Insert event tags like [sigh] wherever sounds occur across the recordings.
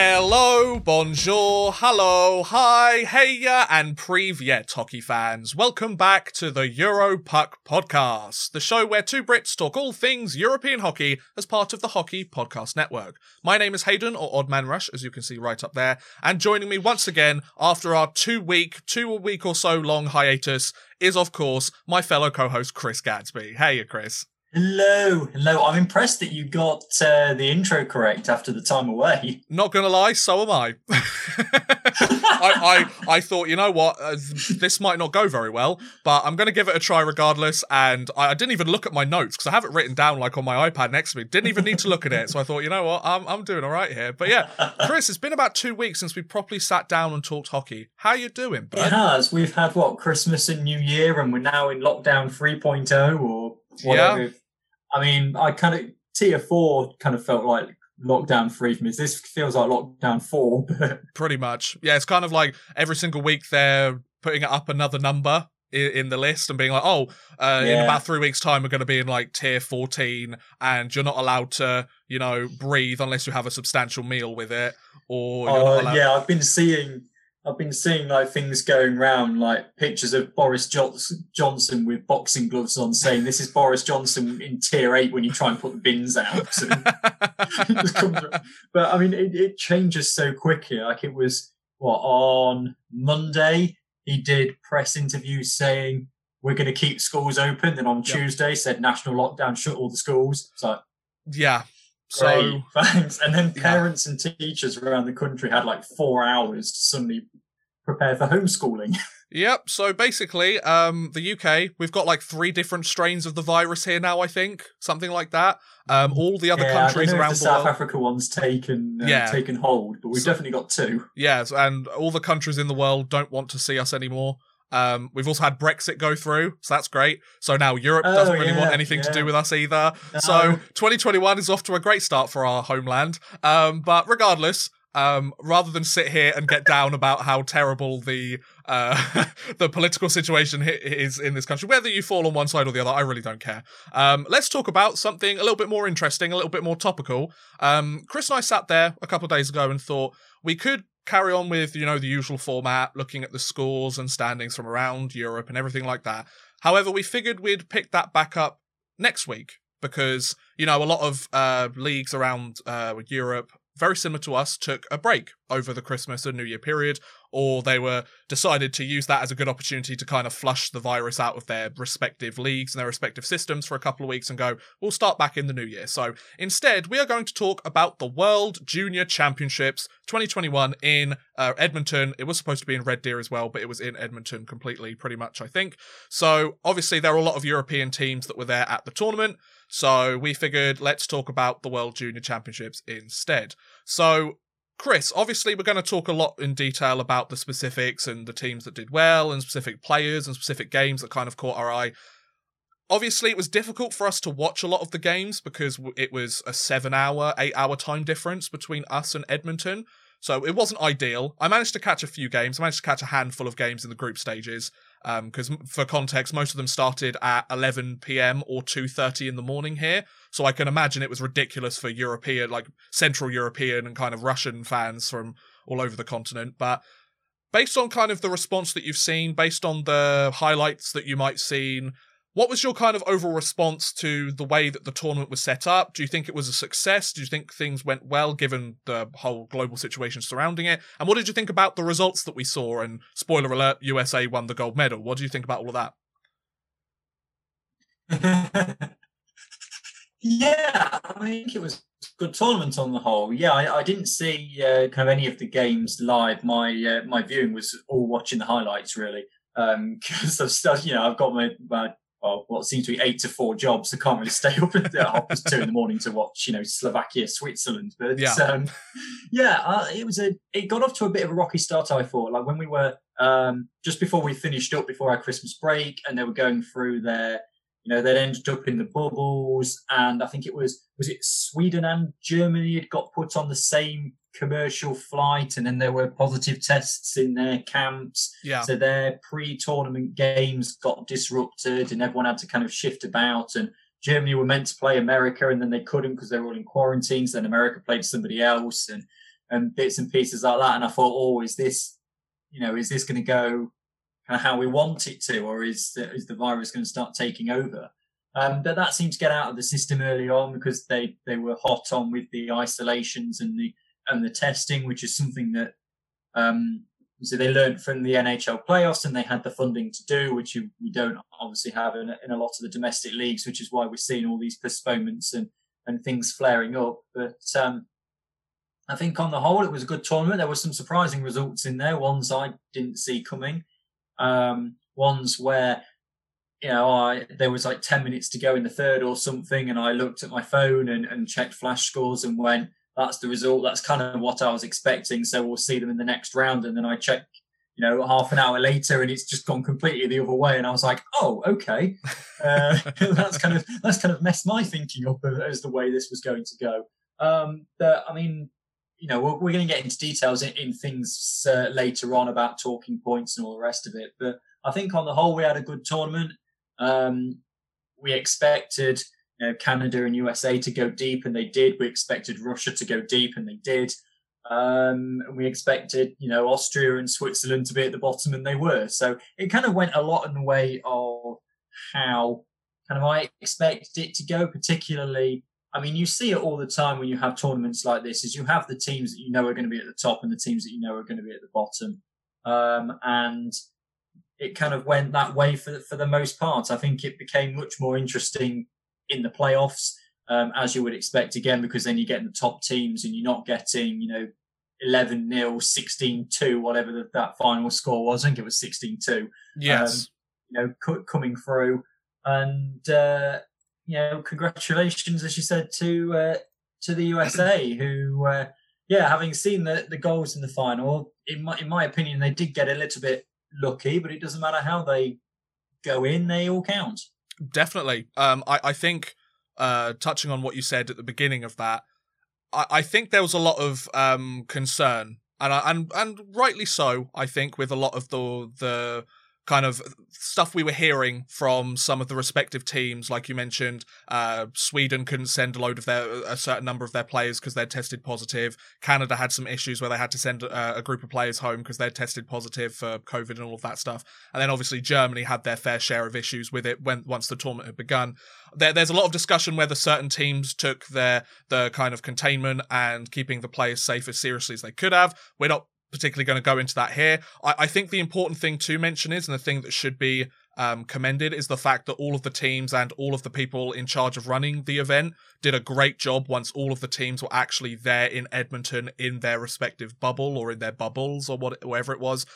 Hello, bonjour, hello, hi, hey ya, and privyet hockey fans. Welcome back to the Europuck podcast, the show where two Brits talk all things European hockey as part of the Hockey Podcast Network. My name is Hayden, or Oddman Rush, as you can see right up there, and joining me once again after our two week, two week or so long hiatus is, of course, my fellow co host Chris Gadsby. Hey, Chris. Hello, hello. I'm impressed that you got uh, the intro correct after the time away. [laughs] Not gonna lie, so am I. [laughs] I, I, I thought, you know what, uh, this might not go very well, but I'm gonna give it a try regardless. And I, I didn't even look at my notes because I have it written down like on my iPad next to me. Didn't even need to look at it, so I thought, you know what, I'm I'm doing all right here. But yeah, Chris, it's been about two weeks since we properly sat down and talked hockey. How you doing, bud? It has. We've had what Christmas and New Year, and we're now in lockdown 3.0 or whatever. Yeah. I mean, I kind of tier four kind of felt like lockdown three for me. This feels like lockdown four. [laughs] Pretty much, yeah. It's kind of like every single week they're putting up another number in, the list and being like, oh, uh, yeah. in about three weeks' time, we're going to be in like tier 14, and you're not allowed to, you know, breathe unless you have a substantial meal with it. Or uh, yeah, I've been seeing I've been seeing like things going around, like pictures of Boris Johnson with boxing gloves on, saying this is Boris Johnson in tier eight when you try and put the bins out. [laughs] but I mean, it, it, changes so quickly. Like it was what on Monday he did press interviews saying we're going to keep schools open. Then on yep. Tuesday said national lockdown, shut all the schools. So yeah, so Great, [laughs] thanks. And then parents yeah. and teachers around the country had like four hours to suddenly prepare for homeschooling. [laughs] Yep. So basically, um, the UK, we've got like three different strains of the virus here now. I think something like that. Um, all the other yeah, countries around the, the South world, Africa one's taken uh, yeah. taken hold, but we've so, definitely got two. Yes, and all the countries in the world don't want to see us anymore. Um, we've also had Brexit go through, so that's great. So now Europe oh, doesn't really yeah, want anything yeah. to do with us either. No. So 2021 is off to a great start for our homeland. Um, but regardless, um, rather than sit here and get down about how terrible the uh, [laughs] the political situation is in this country, whether you fall on one side or the other, I really don't care. Um, let's talk about something a little bit more interesting, a little bit more topical. Um, Chris and I sat there a couple of days ago and thought we could carry on with, you know, the usual format, looking at the scores and standings from around Europe and everything like that. However, we figured we'd pick that back up next week because, you know, a lot of uh, leagues around uh, Europe very similar to us, took a break over the Christmas and New Year period, or they were decided to use that as a good opportunity to kind of flush the virus out of their respective leagues and their respective systems for a couple of weeks and go, we'll start back in the new year. So instead, we are going to talk about the World Junior Championships 2021 in uh, Edmonton. It was supposed to be in Red Deer as well, but it was in Edmonton completely, pretty much, I think. So obviously, there are a lot of European teams that were there at the tournament. So we figured let's talk about the World Junior Championships instead. So Chris, obviously, we're going to talk a lot in detail about the specifics and the teams that did well, and specific players and specific games that kind of caught our eye. Obviously, it was difficult for us to watch a lot of the games because it was a seven hour, eight hour time difference between us and Edmonton. So it wasn't ideal. I managed to catch a few games. I managed to catch a handful of games in the group stages because um, for context, most of them started at 11 p.m. or 2:30 in the morning here. So I can imagine it was ridiculous for European, like Central European and kind of Russian fans from all over the continent. But based on kind of the response that you've seen, based on the highlights that you might seen, what was your kind of overall response to the way that the tournament was set up? Do you think it was a success? Do you think things went well given the whole global situation surrounding it? And what did you think about the results that we saw? And spoiler alert, USA won the gold medal. What do you think about all of that? [laughs] yeah, I think it was a good tournament on the whole. Yeah, I, I didn't see uh, kind of any of the games live. My uh, my viewing was all watching the highlights really because um, [laughs] I've still, you know I've got my, my well, what seems to be eight to four jobs. I can't really stay up at [laughs] half past two in the morning to watch, you know, Slovakia, Switzerland. But yeah, um, yeah, uh, it was a. It got off to a bit of a rocky start. I thought, like when we were um, just before we finished up before our Christmas break, and they were going through their, you know, they'd ended up in the bubbles, and I think it was was it Sweden and Germany had got put on the same commercial flight and then there were positive tests in their camps yeah so their pre-tournament games got disrupted and everyone had to kind of shift about and germany were meant to play america and then they couldn't because they were all in quarantines then america played somebody else and and bits and pieces like that. And I thought, oh, is this, you know, is this going to go kind of how we want it to, or is is the virus going to start taking over? Um, but that seemed to get out of the system early on because they they were hot on with the isolations and the and the testing, which is something that um, so they learned from the NHL playoffs and they had the funding to do, which you, we don't obviously have in, in a lot of the domestic leagues, which is why we're seeing all these postponements and and things flaring up. But um, I think on the whole, it was a good tournament. There were some surprising results in there, ones I didn't see coming, um, ones where you know I there was like ten minutes to go in the third or something, and I looked at my phone and, and checked flash scores and went, "That's the result. That's kind of what I was expecting." So we'll see them in the next round, and then I check. You know, half an hour later, and it's just gone completely the other way, and I was like, "Oh, okay." [laughs] Uh, [laughs] that's kind of that's kind of messed my thinking up as the way this was going to go. Um, but I mean, you know, we're, we're going to get into details in, in things uh, later on about talking points and all the rest of it. But I think on the whole, we had a good tournament. Um, we expected you know, Canada and USA to go deep, and they did. We expected Russia to go deep, and they did. Um, we expected, you know, Austria and Switzerland to be at the bottom, and they were. So it kind of went a lot in the way of how kind of I expected it to go, particularly I mean, you see it all the time when you have tournaments like this. Is you have the teams that you know are going to be at the top and the teams that you know are going to be at the bottom, um, and it kind of went that way for for the most part. I think it became much more interesting in the playoffs, um, as you would expect again, because then you're getting the top teams and you're not getting, you know, 11 0, 16 2, whatever the, that final score was. I think it was 16 2. Yes. Um, you know, c- coming through. And uh, you know, congratulations, as you said, to uh, to the USA, who, uh, yeah, having seen the, the goals in the final, in my in my opinion, they did get a little bit lucky, but it doesn't matter how they go in; they all count. Definitely. Um, I I think uh, touching on what you said at the beginning of that, I, I think there was a lot of um, concern, and and and rightly so. I think with a lot of the the kind of stuff we were hearing from some of the respective teams. Like you mentioned, uh, Sweden couldn't send a load of their a certain number of their players because they'd tested positive. Canada had some issues where they had to send a, a group of players home because they'd tested positive for COVID and all of that stuff. And then obviously Germany had their fair share of issues with it when once the tournament had begun. There, there's a lot of discussion whether certain teams took their the kind of containment and keeping the players safe as seriously as they could have. We're not particularly going to go into that here. I, I, think the important thing to mention is, and the thing that should be um, commended, is the fact that all of the teams and all of the people in charge of running the event did a great job once all of the teams were actually there in Edmonton in their respective bubble or in their bubbles or what, whatever it was.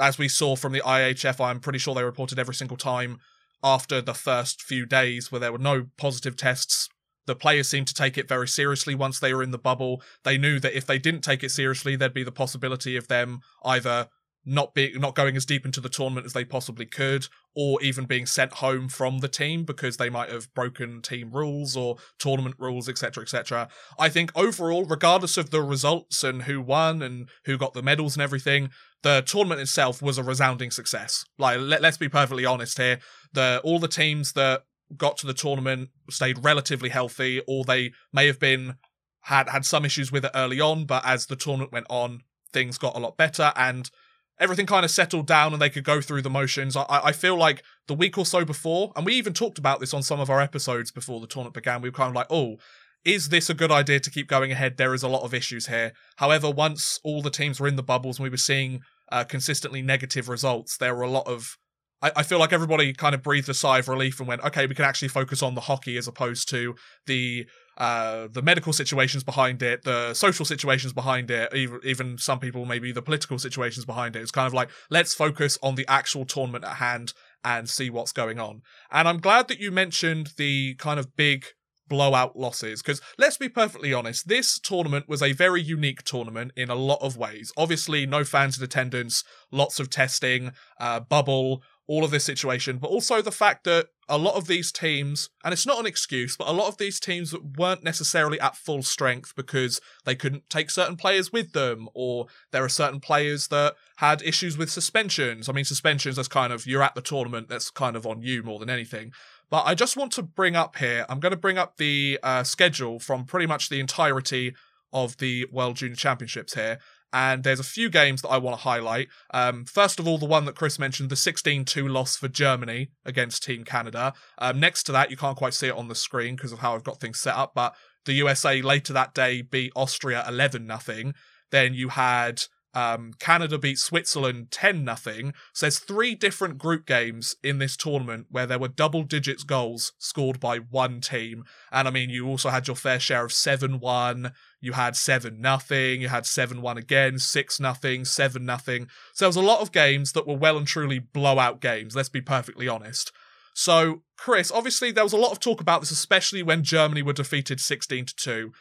As we saw from the IIHF, I'm pretty sure they reported every single time after the first few days where there were no positive tests the players seemed to take it very seriously once they were in the bubble. They knew that if they didn't take it seriously, there'd be the possibility of them either not being not going as deep into the tournament as they possibly could, or even being sent home from the team because they might have broken team rules or tournament rules, etc., etc. I think overall, regardless of the results and who won and who got the medals and everything, the tournament itself was a resounding success. Like, let, us be perfectly honest here. The all the teams that got to the tournament, stayed relatively healthy, or they may have been had had some issues with it early on, but as the tournament went on, things got a lot better and everything kind of settled down and they could go through the motions. I, I feel like the week or so before, and we even talked about this on some of our episodes before the tournament began, we were kind of like, oh, is this a good idea to keep going ahead? There is a lot of issues here. However, once all the teams were in the bubbles and we were seeing uh, consistently negative results, there were a lot of I, I feel like everybody kind of breathed a sigh of relief and went, okay, we can actually focus on the hockey as opposed to the uh, the medical situations behind it, the social situations behind it, even, even some people maybe the political situations behind it. It's kind of like let's focus on the actual tournament at hand and see what's going on. And I'm glad that you mentioned the kind of big blowout losses because let's be perfectly honest this tournament was a very unique tournament in a lot of ways obviously no fans in attendance lots of testing uh, bubble all of this situation, but also the fact that a lot of these teams, and it's not an excuse, but a lot of these teams weren't necessarily at full strength because they couldn't take certain players with them, or there are certain players that had issues with suspensions. I mean, suspensions, that's kind of, you're at the tournament, that's kind of on you more than anything. But I just want to bring up here, I'm going to bring up the uh, schedule from pretty much the entirety of the World Junior Championships here. And there's a few games that I want to highlight. Um, first of all, the one that Chris mentioned, the 16 2 loss for Germany against Team Canada. Um, next to that, you can't quite see it on the screen because of how I've got things set up, but the USA later that day beat Austria 11 0. Then you had um, Canada beat Switzerland 10 0. So there's three different group games in this tournament where there were double digits goals scored by one team. And I mean, you also had your fair share of 7 1. You had 7 nothing. You had 7 1 again, 6 nothing, 7 nothing. So there was a lot of games that were well and truly blowout games, let's be perfectly honest. So, Chris, obviously there was a lot of talk about this, especially when Germany were defeated 16 to 2.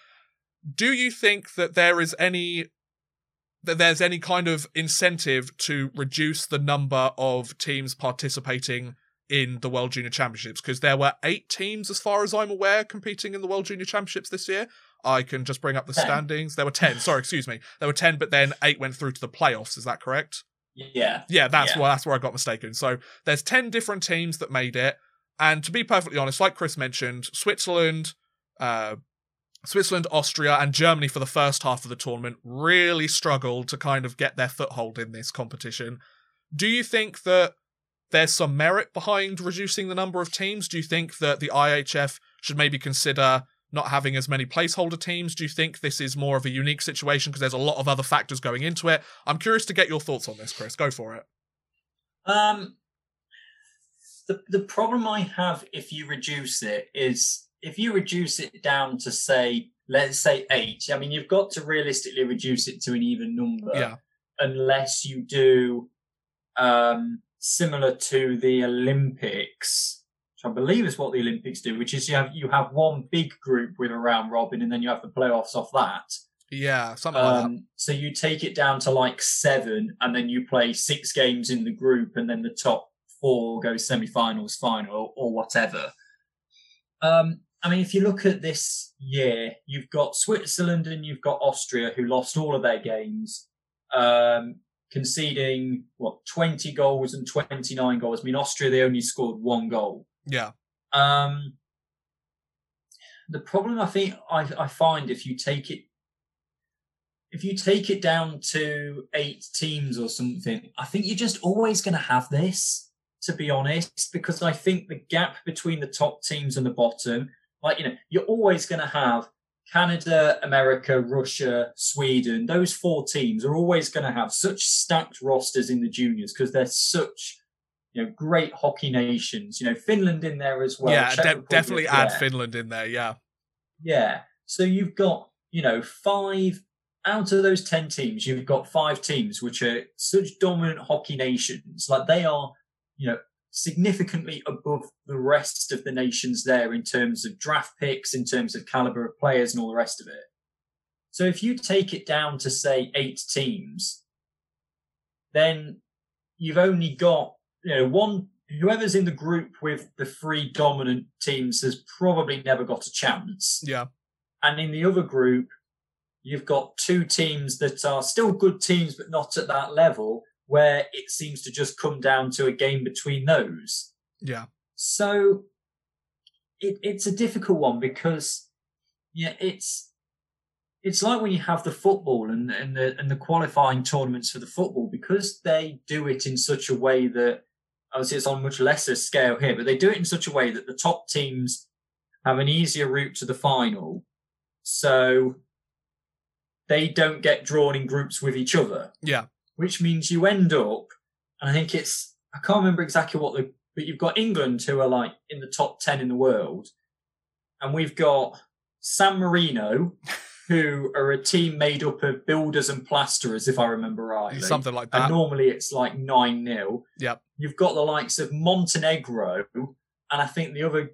Do you think that there is any that there's any kind of incentive to reduce the number of teams participating in the World Junior Championships because there were eight teams, as far as I'm aware, competing in the World Junior Championships this year. I can just bring up the ten. standings. There were 10. Sorry, excuse me. There were 10, but then eight went through to the playoffs. Is that correct? Yeah. Yeah, that's yeah. where that's where I got mistaken. So there's 10 different teams that made it. And to be perfectly honest, like Chris mentioned, Switzerland, uh, Switzerland, Austria, and Germany for the first half of the tournament really struggled to kind of get their foothold in this competition. Do you think that there's some merit behind reducing the number of teams? Do you think that the IIHF should maybe consider not having as many placeholder teams? Do you think this is more of a unique situation because there's a lot of other factors going into it? I'm curious to get your thoughts on this, Chris. Go for it. Um, the the problem I have if you reduce it is if you reduce it down to say let's say eight. I mean, you've got to realistically reduce it to an even number. Yeah. Unless you do um, similar to the Olympics, which I believe is what the Olympics do, which is you have you have one big group with a round robin, and then you have the playoffs off that. Yeah, something um, like that. Um, so you take it down to like seven, and then you play six games in the group, and then the top four go semi-finals, final, or, or whatever. Um, I mean, if you look at this year, you've got Switzerland and you've got Austria who lost all of their games, um, conceding what twenty goals and twenty nine goals. I mean, Austria they only scored one goal. Yeah. Um, the problem I think I, I find if you take it if you take it down to eight teams or something, I think you're just always going to have this, to be honest, because I think the gap between the top teams and the bottom, like, you know, you're always going to have Canada, America, Russia, Sweden, those four teams are always going to have such stacked rosters in the juniors because they're such you know, great hockey nations. You know, Finland in there as well. Yeah, de- definitely add Finland in there. Yeah, yeah. So you've got you know five out of those ten teams. You've got five teams which are such dominant hockey nations. Like they are, you know, significantly above the rest of the nations there in terms of draft picks, in terms of caliber of players, and all the rest of it. So if you take it down to say eight teams, then you've only got you know, one whoever's in the group with the three dominant teams has probably never got a chance. Yeah. And in the other group, you've got two teams that are still good teams, but not at that level, where it seems to just come down to a game between those. Yeah. So it, it's a difficult one because yeah, it's it's like when you have the football and, and the and the qualifying tournaments for the football because they do it in such a way that obviously it's on a much lesser scale here, but they do it in such a way that the top teams have an easier route to the final. So they don't get drawn in groups with each other. Yeah. Which means you end up, and I think it's, I can't remember exactly what the, but you've got England who are like in the top 10 in the world. And we've got San Marino [laughs] who are a team made up of builders and plasterers, if I remember right. Something like that. And normally it's like 9 0. Yep. You've got the likes of Montenegro, and I think the other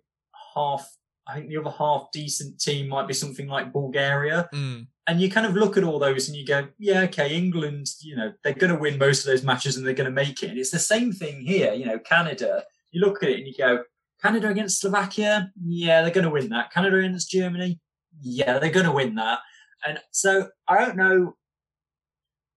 half, I think the other half decent team might be something like Bulgaria. Mm. And you kind of look at all those and you go, yeah, okay, England, you know, they're going to win most of those matches and they're going to make it. And it's the same thing here, you know, Canada. You look at it and you go, Canada against Slovakia, yeah, they're going to win that. Canada against Germany, yeah, they're going to win that. And so I don't know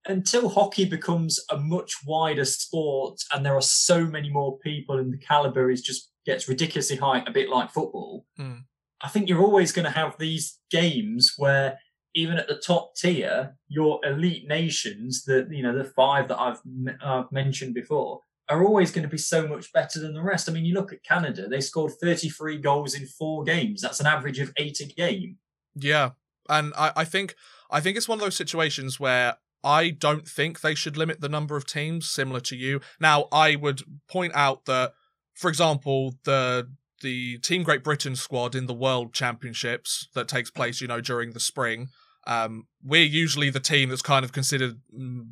until hockey becomes a much wider sport and there are so many more people and the caliber is just gets ridiculously high, a bit like football. Mm. I think you're always going to have these games where even at the top tier, your elite nations, the you know the five that I've I've mentioned before, are always going to be so much better than the rest. I mean, you look at Canada; they scored 33 goals in four games. That's an average of eight a game. Yeah, and I, I think I think it's one of those situations where I don't think they should limit the number of teams, similar to you. Now, I would point out that, for example, the the Team Great Britain squad in the World Championships that takes place, you know, during the spring. Um, we're usually the team that's kind of considered mm,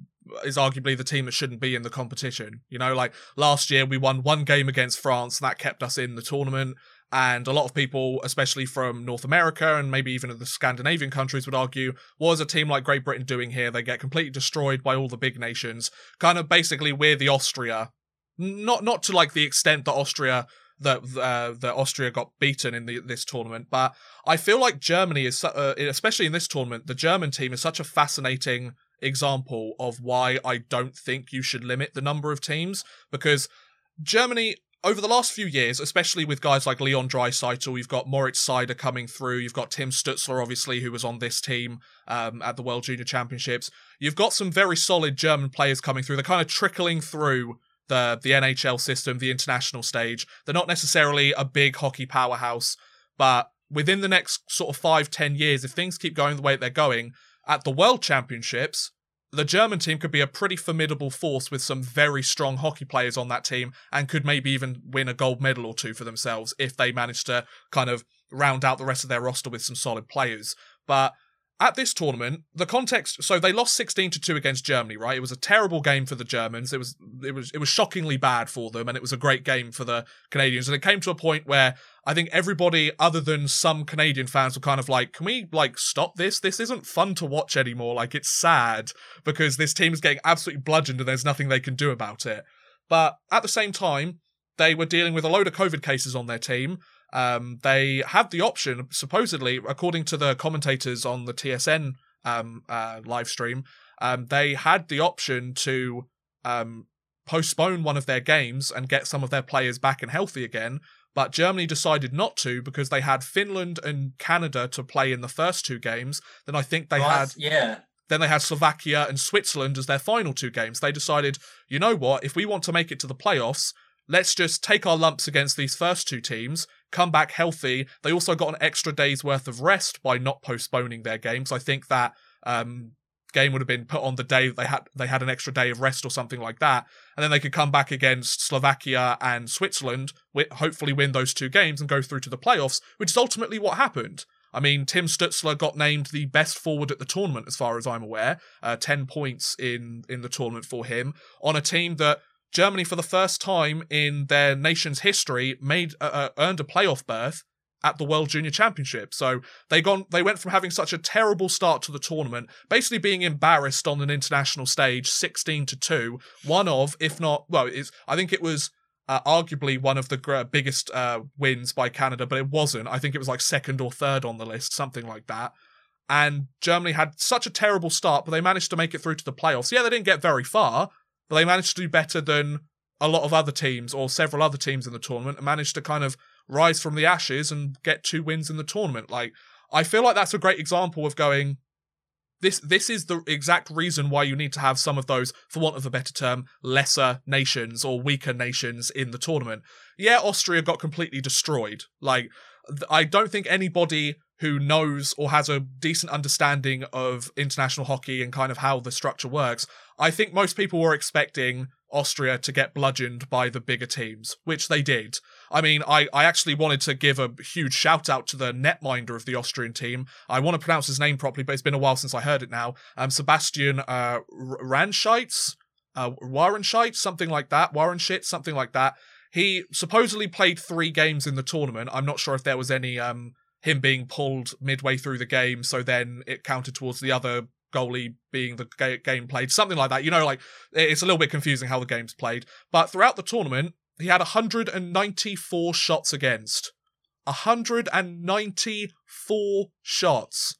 is arguably the team that shouldn't be in the competition. You know, like last year we won one game against France, that kept us in the tournament. And a lot of people, especially from North America and maybe even the Scandinavian countries, would argue, what is a team like Great Britain doing here? They get completely destroyed by all the big nations. Kind of basically, we're the Austria. Not not to like the extent that Austria that uh, that Austria got beaten in the, this tournament, but I feel like Germany is, uh, especially in this tournament, the German team is such a fascinating example of why I don't think you should limit the number of teams because Germany over the last few years, especially with guys like Leon Draisaitl, you've got Moritz Seider coming through. You've got Tim Stutzler, obviously, who was on this team um, at the World Junior Championships. You've got some very solid German players coming through. They're kind of trickling through the the NHL system, the international stage. They're not necessarily a big hockey powerhouse, but within the next sort of five, ten years, if things keep going the way they're going, at the World Championships, the German team could be a pretty formidable force with some very strong hockey players on that team and could maybe even win a gold medal or two for themselves if they manage to kind of round out the rest of their roster with some solid players. But at this tournament, the context so they lost 16 to 2 against Germany, right? It was a terrible game for the Germans. It was it was it was shockingly bad for them and it was a great game for the Canadians. And it came to a point where I think everybody other than some Canadian fans were kind of like, "Can we like stop this? This isn't fun to watch anymore. Like it's sad because this team is getting absolutely bludgeoned and there's nothing they can do about it." But at the same time, they were dealing with a load of COVID cases on their team um, they have the option, supposedly, according to the commentators on the TSN um, uh, live stream, um, they had the option to um, postpone one of their games and get some of their players back and healthy again. But Germany decided not to because they had Finland and Canada to play in the first two games. Then I think they had yeah. Then they had Slovakia and Switzerland as their final two games. They decided, you know what, if we want to make it to the playoffs, let's just take our lumps against these first two teams come back healthy. They also got an extra day's worth of rest by not postponing their games. I think that um, game would have been put on the day they had they had an extra day of rest or something like that, and then they could come back against Slovakia and Switzerland, hopefully win those two games and go through to the playoffs, which is ultimately what happened. I mean, Tim Stutzler got named the best forward at the tournament, as far as I'm aware. Uh, Ten points in in the tournament for him on a team that Germany, for the first time in their nation's history, made uh, uh, earned a playoff berth at the World Junior Championship. So they gone they went from having such a terrible start to the tournament, basically being embarrassed on an international stage, sixteen to two. One of, if not, well, it's I think it was. Uh, arguably one of the gr- biggest uh, wins by Canada, but it wasn't. I think it was like second or third on the list, something like that. And Germany had such a terrible start, but they managed to make it through to the playoffs. Yeah, they didn't get very far, but they managed to do better than a lot of other teams or several other teams in the tournament and managed to kind of rise from the ashes and get two wins in the tournament. Like I feel like that's a great example of going this this is the exact reason why you need to have some of those for want of a better term lesser nations or weaker nations in the tournament. Yeah, Austria got completely destroyed. Like I don't think anybody who knows or has a decent understanding of international hockey and kind of how the structure works, I think most people were expecting Austria to get bludgeoned by the bigger teams, which they did. I mean, I, I actually wanted to give a huge shout out to the netminder of the Austrian team. I want to pronounce his name properly, but it's been a while since I heard it now. Um, Sebastian uh, Ranscheitz, uh, Warenscheitz, something like that. Warenschitz, something like that. He supposedly played three games in the tournament. I'm not sure if there was any um, him being pulled midway through the game, so then it counted towards the other goalie being the ga- game played, something like that. You know, like it's a little bit confusing how the game's played. But throughout the tournament, he had 194 shots against. 194 shots.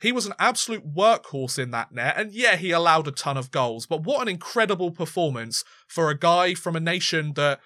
He was an absolute workhorse in that net, and yeah, he allowed a ton of goals. But what an incredible performance for a guy from a nation that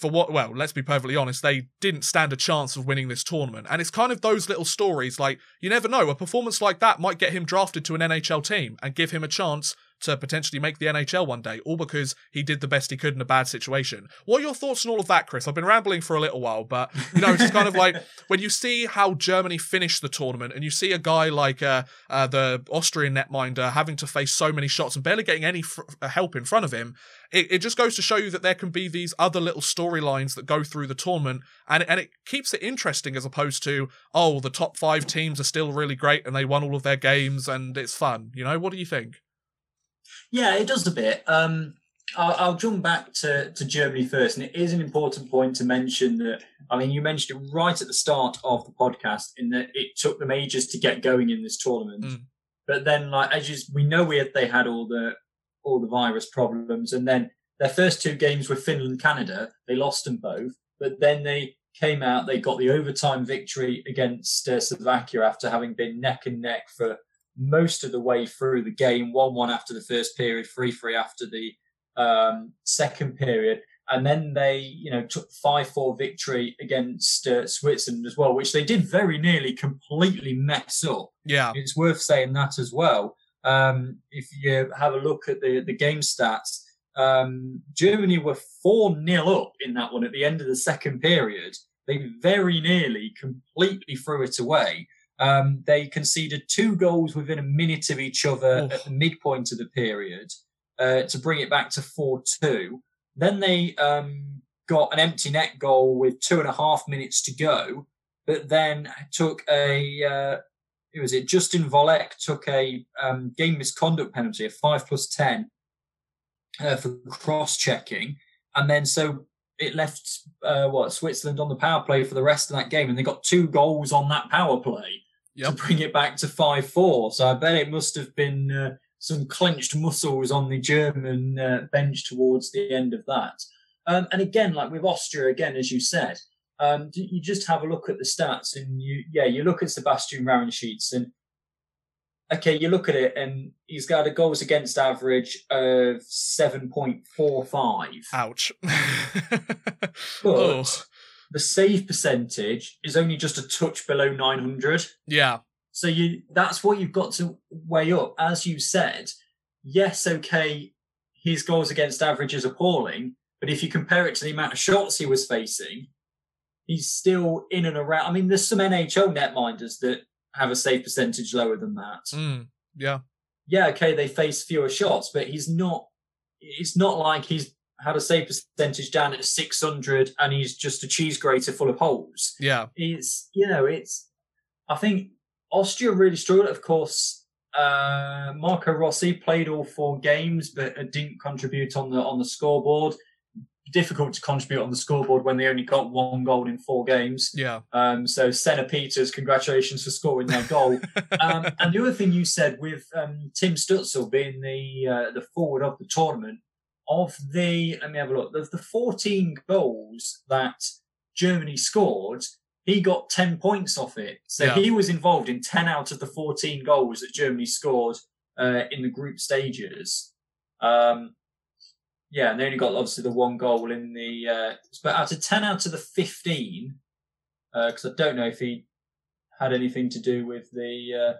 for what well let's be perfectly honest they didn't stand a chance of winning this tournament. And it's kind of those little stories like you never know a performance like that might get him drafted to an nhl team and give him a chance to potentially make the NHL one day, all because he did the best he could in a bad situation. What are your thoughts on all of that, Chris? I've been rambling for a little while, but you know, it's just kind of like [laughs] when you see how Germany finished the tournament, and you see a guy like uh, uh, the Austrian netminder having to face so many shots and barely getting any fr- uh, help in front of him. It, it just goes to show you that there can be these other little storylines that go through the tournament, and and it keeps it interesting as opposed to oh the top five teams are still really great and they won all of their games and it's fun. You know, what do you think? Yeah, it does a bit. Um, I'll, I'll, jump back to, to Germany first, and it is an important point to mention that. I mean, you mentioned it right at the start of the podcast, in that it took them ages to get going in this tournament. Mm. But then, like as you, we know, we had, they had all the all the virus problems, and then their first two games were Finland, Canada. They lost them both, but then they came out. They got the overtime victory against uh, Slovakia after having been neck and neck for most of the way through the game, 1 1 after the first period, 3 3 after the um, second period. And then they, you know, took 5 4 victory against uh, Switzerland as well, which they did very nearly completely mess up. Yeah. It's worth saying that as well. Um, if you have a look at the, the game stats, um, Germany were 4 0 up in that one at the end of the second period. They very nearly completely threw it away. Um, they conceded two goals within a minute of each other Oof. at the midpoint of the period uh, to bring it back to 4 2. Then they um, got an empty net goal with two and a half minutes to go, but then took a. Uh, who was it? Justin Volek took a um, game misconduct penalty, a 5 plus 10 uh, for cross checking. And then so it left uh, what Switzerland on the power play for the rest of that game, and they got two goals on that power play yep. to bring it back to 5 4. So I bet it must have been uh, some clenched muscles on the German uh, bench towards the end of that. Um, and again, like with Austria, again, as you said, um, you just have a look at the stats and you, yeah, you look at Sebastian Wraneschitz and okay, you look at it and he's got a goals against average of 7.45. Ouch. [laughs] but oh the save percentage is only just a touch below 900. Yeah. So you that's what you've got to weigh up. As you said, yes, okay, his goals against average is appalling, but if you compare it to the amount of shots he was facing, he's still in and around. I mean, there's some NHL netminders that have a save percentage lower than that. Mm, yeah. Yeah, okay, they face fewer shots, but he's not. It's not like he's had a save percentage down at 600 and he's just a cheese grater full of holes. Yeah. It's, you know, it's, I think Austria really struggled. Of course, uh, Marco Rossi played all four games, but didn't contribute on the, on the scoreboard. Difficult to contribute on the scoreboard when they only got one goal in four games. Yeah. Um, so Senna Peters, congratulations for scoring that goal. [laughs] um, and the other thing you said with um, Tim Stützle being the uh, the forward of the tournament, of the let me have a look of the 14 goals that Germany scored, he got 10 points off it. So yeah. he was involved in 10 out of the 14 goals that Germany scored uh, in the group stages. Um, yeah, and they only got obviously the one goal in the, uh, but out of 10 out of the 15, because uh, I don't know if he had anything to do with the uh,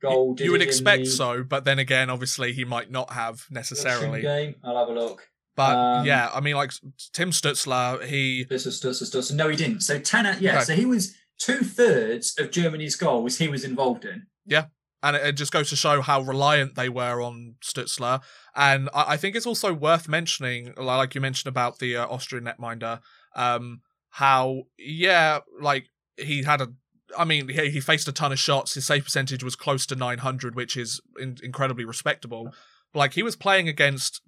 goal. You, you would expect the... so, but then again, obviously, he might not have necessarily. Game. I'll have a look. But um, yeah, I mean, like Tim Stutzler, he. This is Stützle, Stützle. No, he didn't. So ten. Yeah, okay. so he was two thirds of Germany's goals he was involved in. Yeah. And it, just goes to show how reliant they were on Stutzler. And I, think it's also worth mentioning, like you mentioned about the uh, Austrian netminder, um, how, yeah, like he had a I mean, he, he faced a ton of shots. His save percentage was close to 900, which is in, incredibly respectable. like he was playing against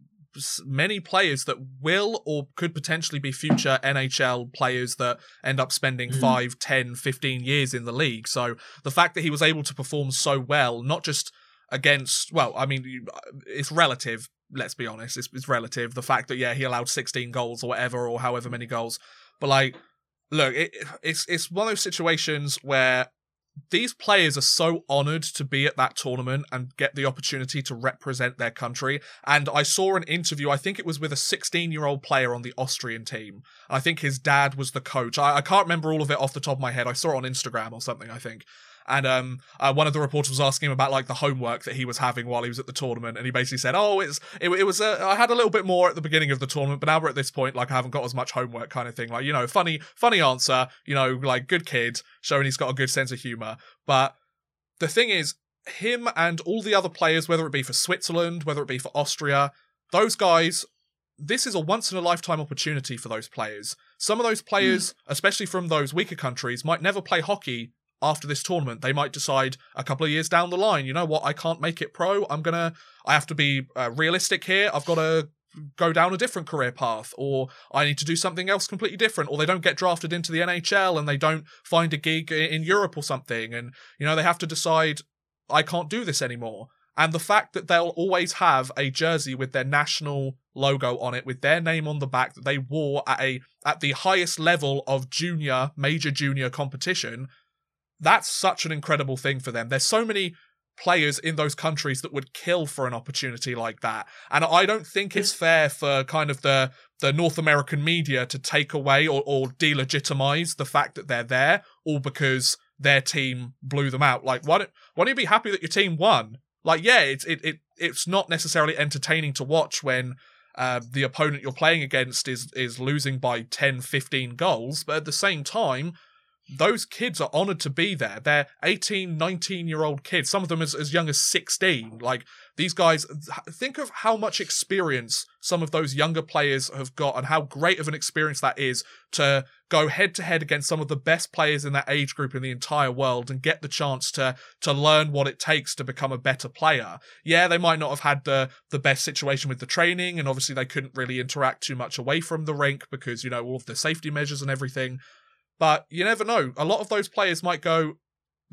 many players that will or could potentially be future NHL players that end up spending mm. 5, 10, 15 years in the league. So the fact that he was able to perform so well, not just against, well, I mean, it's relative, let's be honest, it's, it's relative. The fact that, yeah, he allowed 16 goals or whatever, or however many goals, but like, look, it, it's it's one of those situations where these players are so honored to be at that tournament and get the opportunity to represent their country. And I saw an interview, I think it was with a 16 year old player on the Austrian team. I think his dad was the coach. I, I, can't remember all of it off the top of my head. I saw it on Instagram or something, I think and um, uh, one of the reporters was asking him about like the homework that he was having while he was at the tournament, and he basically said, "Oh, it's it, it was uh, I had a little bit more at the beginning of the tournament, but now we're at this point, like I haven't got as much homework, kind of thing. Like you know, funny funny answer, you know, like good kid, showing he's got a good sense of humor. But the thing is, him and all the other players, whether it be for Switzerland, whether it be for Austria, those guys this is a once in a lifetime opportunity for those players. Some of those players, mm. especially from those weaker countries, might never play hockey after this tournament. They might decide a couple of years down the line, you know what, I can't make it pro. I'm going to, I have to be uh, realistic here. I've got to go down a different career path or I need to do something else completely different or they don't get drafted into the NHL and they don't find a gig in Europe or something and you know they have to decide I can't do this anymore and the fact that they'll always have a jersey with their national logo on it with their name on the back that they wore at a at the highest level of junior major junior competition that's such an incredible thing for them. There's so many players in those countries that would kill for an opportunity like that. And I don't think it's fair for kind of the the North American media to take away or, or delegitimize the fact that they're there, all because their team blew them out. Like, why don't why don't you be happy that your team won? Like, yeah, it's it, it it's not necessarily entertaining to watch when uh, the opponent you're playing against is is losing by 10, 15 goals, but at the same time, those kids are honored to be there. They're 18, 19 year old kids, some of them as, as young as 16. Like, these guys, think of how much experience some of those younger players have got and how great of an experience that is to go head to head against some of the best players in that age group in the entire world and get the chance to to learn what it takes to become a better player. Yeah, they might not have had the the best situation with the training and obviously they couldn't really interact too much away from the rink because, you know, all of the safety measures and everything. But you never know. A lot of those players might go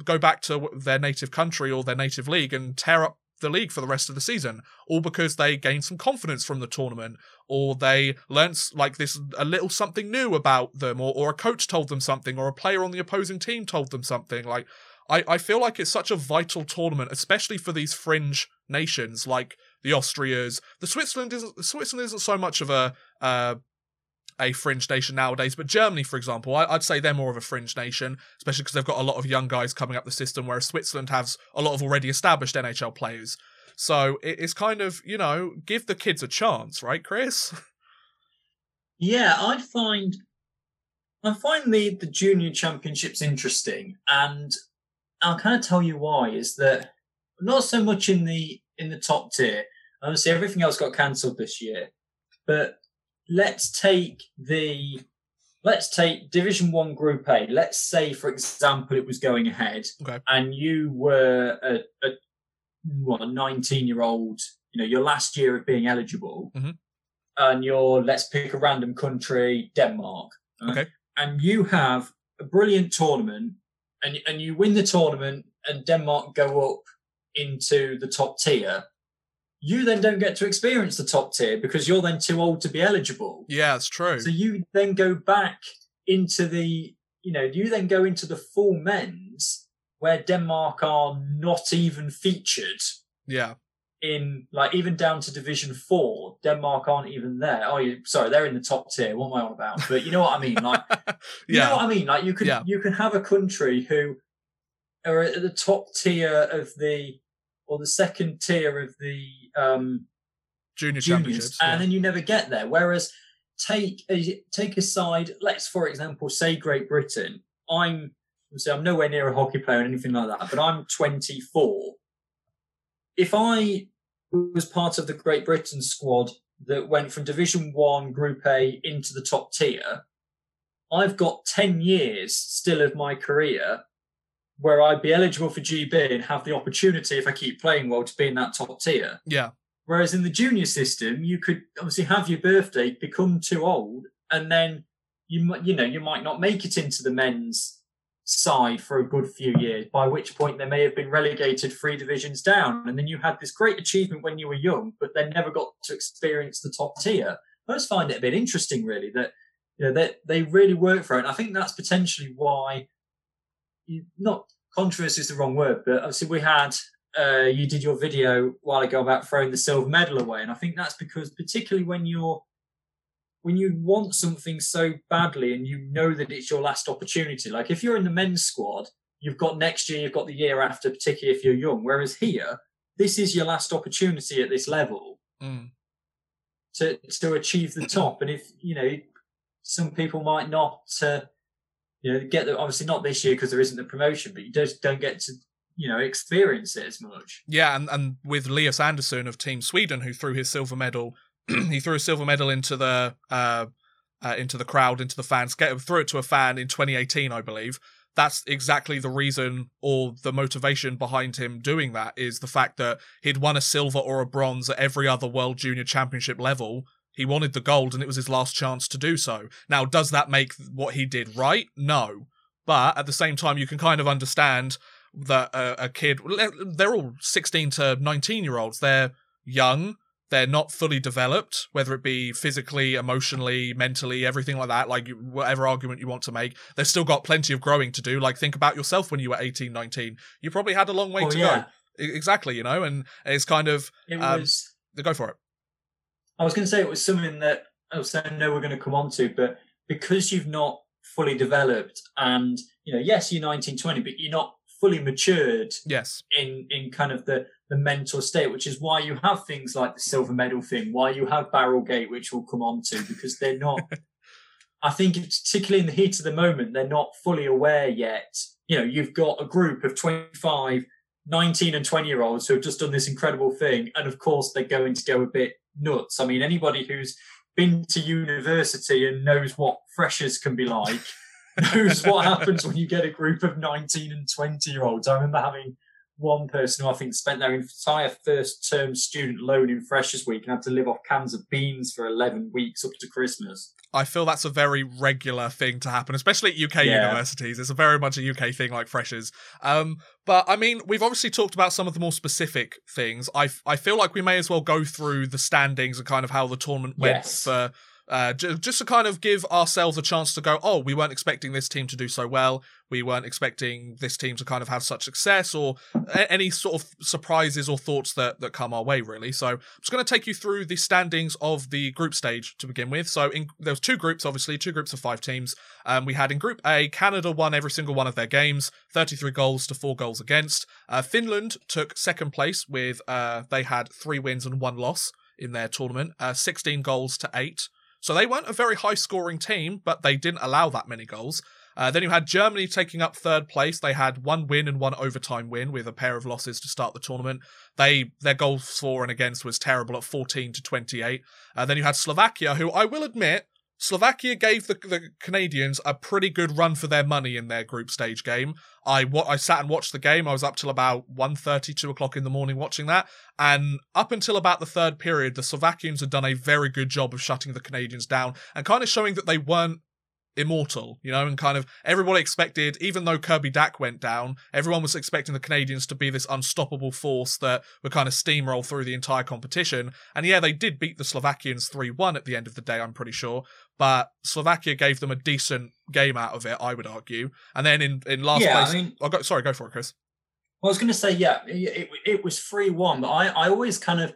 go back to their native country or their native league and tear up the league for the rest of the season, all because they gained some confidence from the tournament, or they learnt like this a little something new about them, or, or a coach told them something, or a player on the opposing team told them something. Like I, I feel like it's such a vital tournament, especially for these fringe nations like the Austrias. The Switzerland isn't Switzerland isn't so much of a uh, a fringe nation nowadays. But Germany, for example, I, would say they're more of a fringe nation, especially because they've got a lot of young guys coming up the system, whereas Switzerland has a lot of already established NHL players. So it's kind of, you know, give the kids a chance, right, Chris? [laughs] Yeah, I find I find the, the junior championships interesting and I'll kind of tell you why is that not so much in the in the top tier. Obviously everything else got cancelled this year. But let's take the let's take division one group a let's say for example it was going ahead okay. and you were a, a what a 19 year old you know your last year of being eligible mm-hmm. and you're let's pick a random country denmark okay and you have a brilliant tournament and and you win the tournament and denmark go up into the top tier you then don't get to experience the top tier because you're then too old to be eligible. Yeah, it's true. So you then go back into the, you know, you then go into the full men's where Denmark are not even featured. Yeah. In like even down to Division Four, Denmark aren't even there. Oh, you sorry, they're in the top tier. What am I on about? But you know what I mean. Like, [laughs] you yeah. know what I mean. Like you can yeah. you can have a country who are at the top tier of the or the second tier of the um, junior championships, and yeah. then you never get there. Whereas take a, take aside, let's for example say Great Britain. I'm say I'm nowhere near a hockey player or anything like that, but I'm 24. If I was part of the Great Britain squad that went from Division One Group A into the top tier, I've got 10 years still of my career where I'd be eligible for GB and have the opportunity, if I keep playing well, to be in that top tier. Yeah. Whereas in the junior system, you could obviously have your birthday, become too old, and then you might, you know, you might not make it into the men's side for a good few years. By which point they may have been relegated three divisions down, and then you had this great achievement when you were young, but then never got to experience the top tier. I just find it a bit interesting, really, that you know that they, they really work for it. And I think that's potentially why not controversy is the wrong word, but obviously we had uh, you did your video a while ago about throwing the silver medal away, and I think that's because particularly when you're when you want something so badly and you know that it's your last opportunity, like if you're in the men's squad, you've got next year, you've got the year after, particularly if you're young. Whereas here, this is your last opportunity at this level mm. to to achieve the top. And if you know, some people might not, uh, you know, get the obviously not this year because there isn't the promotion, but you just don't get to you know experience it as much. Yeah, and and with Lias Andersson of Team Sweden, who threw his silver medal, [clears throat] he threw a silver medal into the uh, uh, into the crowd, into the fans, get threw it to a fan in 2018, I believe. That's exactly the reason or the motivation behind him doing that is the fact that he'd won a silver or a bronze at every other World Junior Championship level. He wanted the gold and it was his last chance to do so. Now, does that make what he did right? No. But at the same time, you can kind of understand that a, a kid, they're all 16 to 19 year olds. They're young they're not fully developed, whether it be physically, emotionally, mentally, everything like that, like whatever argument you want to make. They've still got plenty of growing to do. Like, think about yourself when you were 18, 19. You probably had a long way oh, to yeah. go. Exactly, you know, and it's kind of. It um, was. Go for it. I was going to say it was something that I was saying, no, we're going to come on to, but because you've not fully developed and, you know, yes, you're 19, 20, but you're not fully matured. Yes. In, in kind of the, the mental state, which is why you have things like the silver medal thing, why you have Barrelgate, which we'll come on to, because they're not. [laughs] I think, particularly in the heat of the moment, they're not fully aware yet. You know, you've got a group of 25, 19 and 20 year olds who have just done this incredible thing. And of course, they're going to go a bit nuts. I mean, anybody who's been to university and knows what freshers can be like [laughs] knows what happens when you get a group of 19 and 20 year olds. I remember having one person who I think spent their entire first term student loan in Freshers Week and had to live off cans of beans for 11 weeks up to Christmas. I feel that's a very regular thing to happen, especially at UK yeah. universities. It's a very much a UK thing, like freshers. Um, but I mean, we've obviously talked about some of the more specific things. I I feel like we may as well go through the standings and kind of how the tournament went yes. for uh, just to kind of give ourselves a chance to go, oh, we weren't expecting this team to do so well. We weren't expecting this team to kind of have such success or a- any sort of surprises or thoughts that, that come our way, really. So I'm just going to take you through the standings of the group stage to begin with. So in, there was two groups, obviously, two groups of five teams. Um, we had in Group A, Canada won every single one of their games, 33 goals to four goals against. Uh, Finland took second place with, uh, they had three wins and one loss in their tournament, uh, 16 goals to eight. So they weren't a very high scoring team, but they didn't allow that many goals. Uh, then you had Germany taking up third place. They had one win and one overtime win with a pair of losses to start the tournament. They their goals for and against was terrible at 14 to 28. Uh, then you had Slovakia, who I will admit Slovakia gave the, the Canadians a pretty good run for their money in their group stage game. I I sat and watched the game. I was up till about 1.30, 2 o'clock in the morning watching that. And up until about the third period, the Slovakians had done a very good job of shutting the Canadians down and kind of showing that they weren't immortal, you know, and kind of everybody expected, even though Kirby Dach went down, everyone was expecting the Canadians to be this unstoppable force that would kind of steamroll through the entire competition. And yeah, they did beat the Slovakians 3 1 at the end of the day, I'm pretty sure. But Slovakia gave them a decent game out of it, I would argue. And then in, in last yeah, place, I mean, oh, go, sorry, go for it, Chris. I was going to say, yeah, it, it was 3 1, but I, I always kind of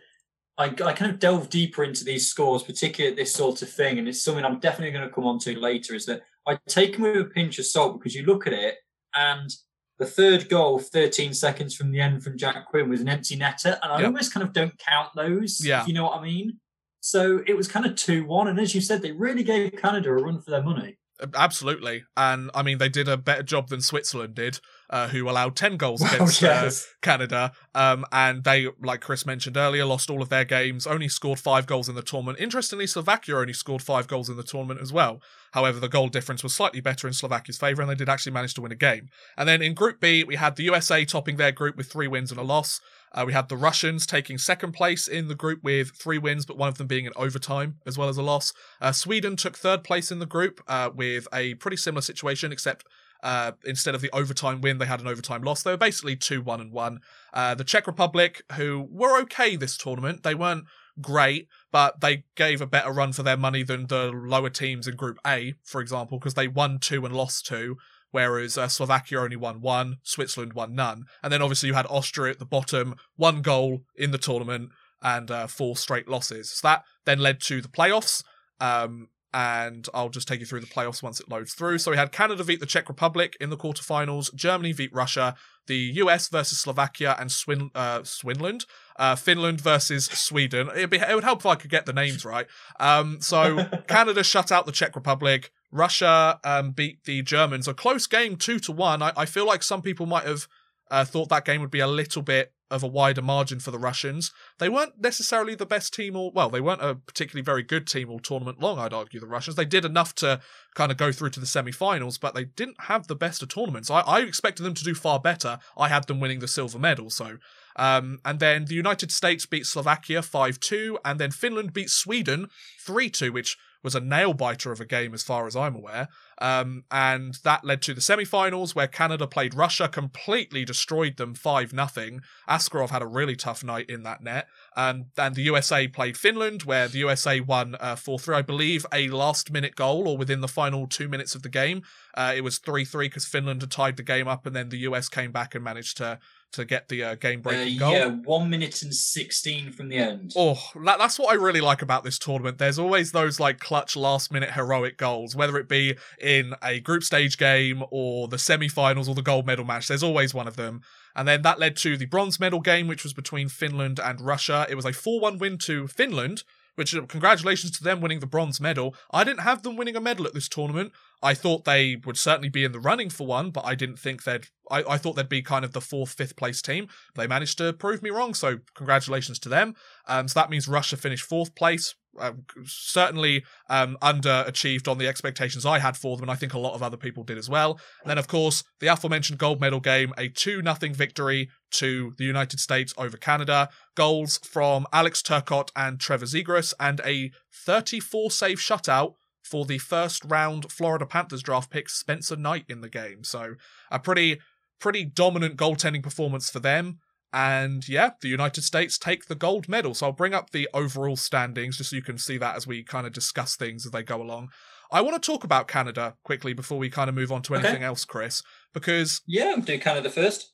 I, I kind of delve deeper into these scores, particularly this sort of thing, and it's something I'm definitely going to come on to later. Is that I take them with a pinch of salt because you look at it, and the third goal, 13 seconds from the end from Jack Quinn, was an empty netter, and I yep. almost kind of don't count those. Yeah, you know what I mean. So it was kind of two one, and as you said, they really gave Canada a run for their money. Absolutely, and I mean they did a better job than Switzerland did uh, who allowed 10 goals against uh, yes. uh, Canada. Um, and they, like Chris mentioned earlier, lost all of their games, only scored five goals in the tournament. Interestingly, Slovakia only scored five goals in the tournament as well. However, the goal difference was slightly better in Slovakia's favour, and they did actually manage to win a game. And then in Group B, we had the USA topping their group with three wins and a loss. Uh, we had the Russians taking second place in the group with three wins, but one of them being in overtime as well as a loss. Uh, Sweden took third place in the group uh, with a pretty similar situation, except uh, instead of the overtime win, they had an overtime loss. They were basically 2 1 and 1. Uh, the Czech Republic, who were okay this tournament, they weren't great, but they gave a better run for their money than the lower teams in Group A, for example, because they won two and lost two. whereas uh, Slovakia only won one, Switzerland won none. And then obviously you had Austria at the bottom, one goal in the tournament and uh, four straight losses. So that then led to the playoffs. Um, and I'll just take you through the playoffs once it loads through. So we had Canada beat the Czech Republic in the quarterfinals, Germany beat Russia, the US versus Slovakia and Swin- uh, Swinland, uh, Finland versus Sweden. It'd be, it would help if I could get the names right. Um, so [laughs] Canada shut out the Czech Republic. Russia um, beat the Germans. A close game, two to one. I, I feel like some people might have uh, thought that game would be a little bit of a wider margin for the Russians. They weren't necessarily the best team all well, they weren't a particularly very good team all tournament long, I'd argue, the Russians. They did enough to kind of go through to the semi-finals, but they didn't have the best of tournaments. I, I expected them to do far better. I had them winning the silver medal, so um, and then the United States beat Slovakia 5-2, and then Finland beat Sweden 3-2, which was a nail biter of a game as far as I'm aware. Um, and that led to the semi-finals where Canada played Russia, completely destroyed them five nothing. Askarov had a really tough night in that net, um, and the USA played Finland, where the USA won uh, four three, I believe, a last-minute goal or within the final two minutes of the game. Uh, it was three three because Finland had tied the game up, and then the US came back and managed to to get the uh, game breaking uh, goal. Yeah, one minute and 16 from the end. Oh, that, that's what I really like about this tournament. There's always those like clutch last minute heroic goals, whether it be in a group stage game or the semi finals or the gold medal match. There's always one of them. And then that led to the bronze medal game, which was between Finland and Russia. It was a 4 1 win to Finland which congratulations to them winning the bronze medal. I didn't have them winning a medal at this tournament. I thought they would certainly be in the running for one, but I didn't think they'd. I, I thought they'd be kind of the fourth, fifth place team. They managed to prove me wrong, so congratulations to them. Um, so that means Russia finished fourth place, uh, certainly um, underachieved on the expectations I had for them, and I think a lot of other people did as well. And then, of course, the aforementioned gold medal game, a 2 0 victory to the United States over Canada. Goals from Alex Turcotte and Trevor Zegras, and a 34 save shutout for the first round Florida Panthers draft pick Spencer Knight in the game. So a pretty pretty dominant goaltending performance for them. And yeah, the United States take the gold medal. So I'll bring up the overall standings just so you can see that as we kind of discuss things as they go along. I want to talk about Canada quickly before we kind of move on to anything okay. else, Chris, because. Yeah, I'm doing Canada first.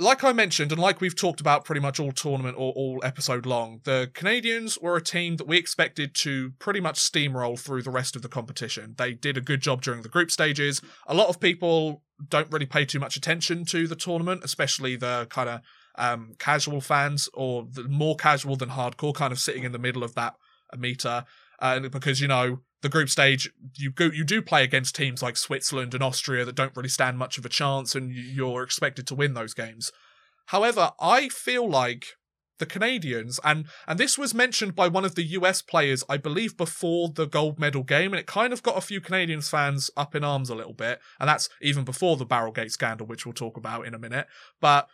Like I mentioned, and like we've talked about pretty much all tournament or all episode long, the Canadians were a team that we expected to pretty much steamroll through the rest of the competition. They did a good job during the group stages. A lot of people don't really pay too much attention to the tournament, especially the kind of um, casual fans or the more casual than hardcore, kind of sitting in the middle of that meter. Uh, because you know the group stage, you go, you do play against teams like Switzerland and Austria that don't really stand much of a chance, and you're expected to win those games. However, I feel like the Canadians, and and this was mentioned by one of the US players, I believe, before the gold medal game, and it kind of got a few Canadians fans up in arms a little bit, and that's even before the Barrelgate scandal, which we'll talk about in a minute. But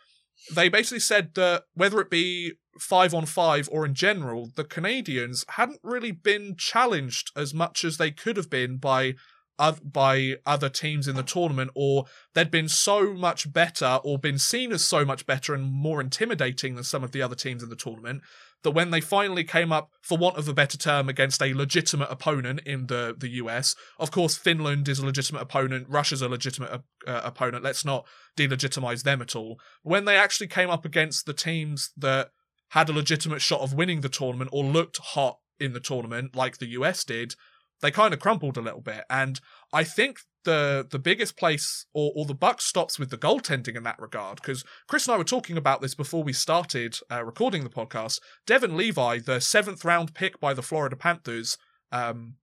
they basically said that whether it be five on five or in general, the Canadians hadn't really been challenged as much as they could have been by uh, by other teams in the tournament, or they'd been so much better or been seen as so much better and more intimidating than some of the other teams in the tournament that when they finally came up, for want of a better term, against a legitimate opponent in the, the US, of course, Finland is a legitimate opponent, Russia's a legitimate uh, opponent, let's not delegitimize them at all. When they actually came up against the teams that had a legitimate shot of winning the tournament or looked hot in the tournament, like the US did, they kind of crumpled a little bit. And I think the the biggest place or, or the buck stops with the goaltending in that regard because Chris and I were talking about this before we started uh, recording the podcast. Devon Levi, the seventh round pick by the Florida Panthers, um,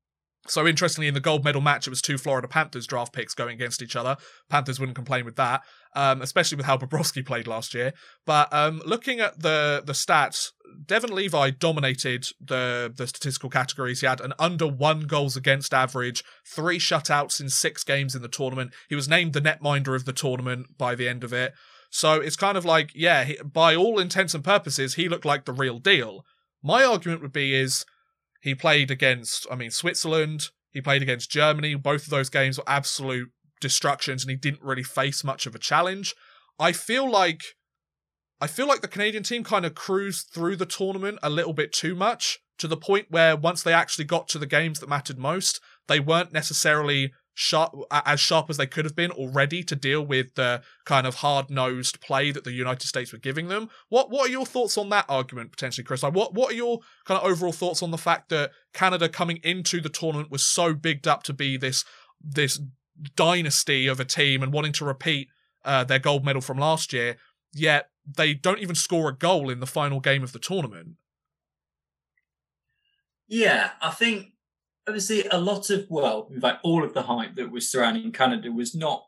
so interestingly, in the gold medal match, it was two Florida Panthers draft picks going against each other. Panthers wouldn't complain with that, um, especially with how Bobrovsky [laughs] played last year. But um, looking at the the stats, Devon Levi dominated the the statistical categories. He had an under one goals against average, three shutouts in six games in the tournament. He was named the netminder of the tournament by the end of it. So it's kind of like, yeah, he, by all intents and purposes, he looked like the real deal. My argument would be is he played against, I mean, Switzerland. He played against Germany. Both of those games were absolute destructions, and he didn't really face much of a challenge. I feel like, I feel like the Canadian team kind of cruised through the tournament a little bit too much to the point where once they actually got to the games that mattered most, they weren't necessarily sharp as sharp as they could have been already to deal with the kind of hard-nosed play that the United States were giving them. What what are your thoughts on that argument potentially, Chris? Like what what are your kind of overall thoughts on the fact that Canada coming into the tournament was so bigged up to be this this dynasty of a team and wanting to repeat uh, their gold medal from last year, yet they don't even score a goal in the final game of the tournament. Yeah, I think obviously a lot of well, in fact, all of the hype that was surrounding Canada was not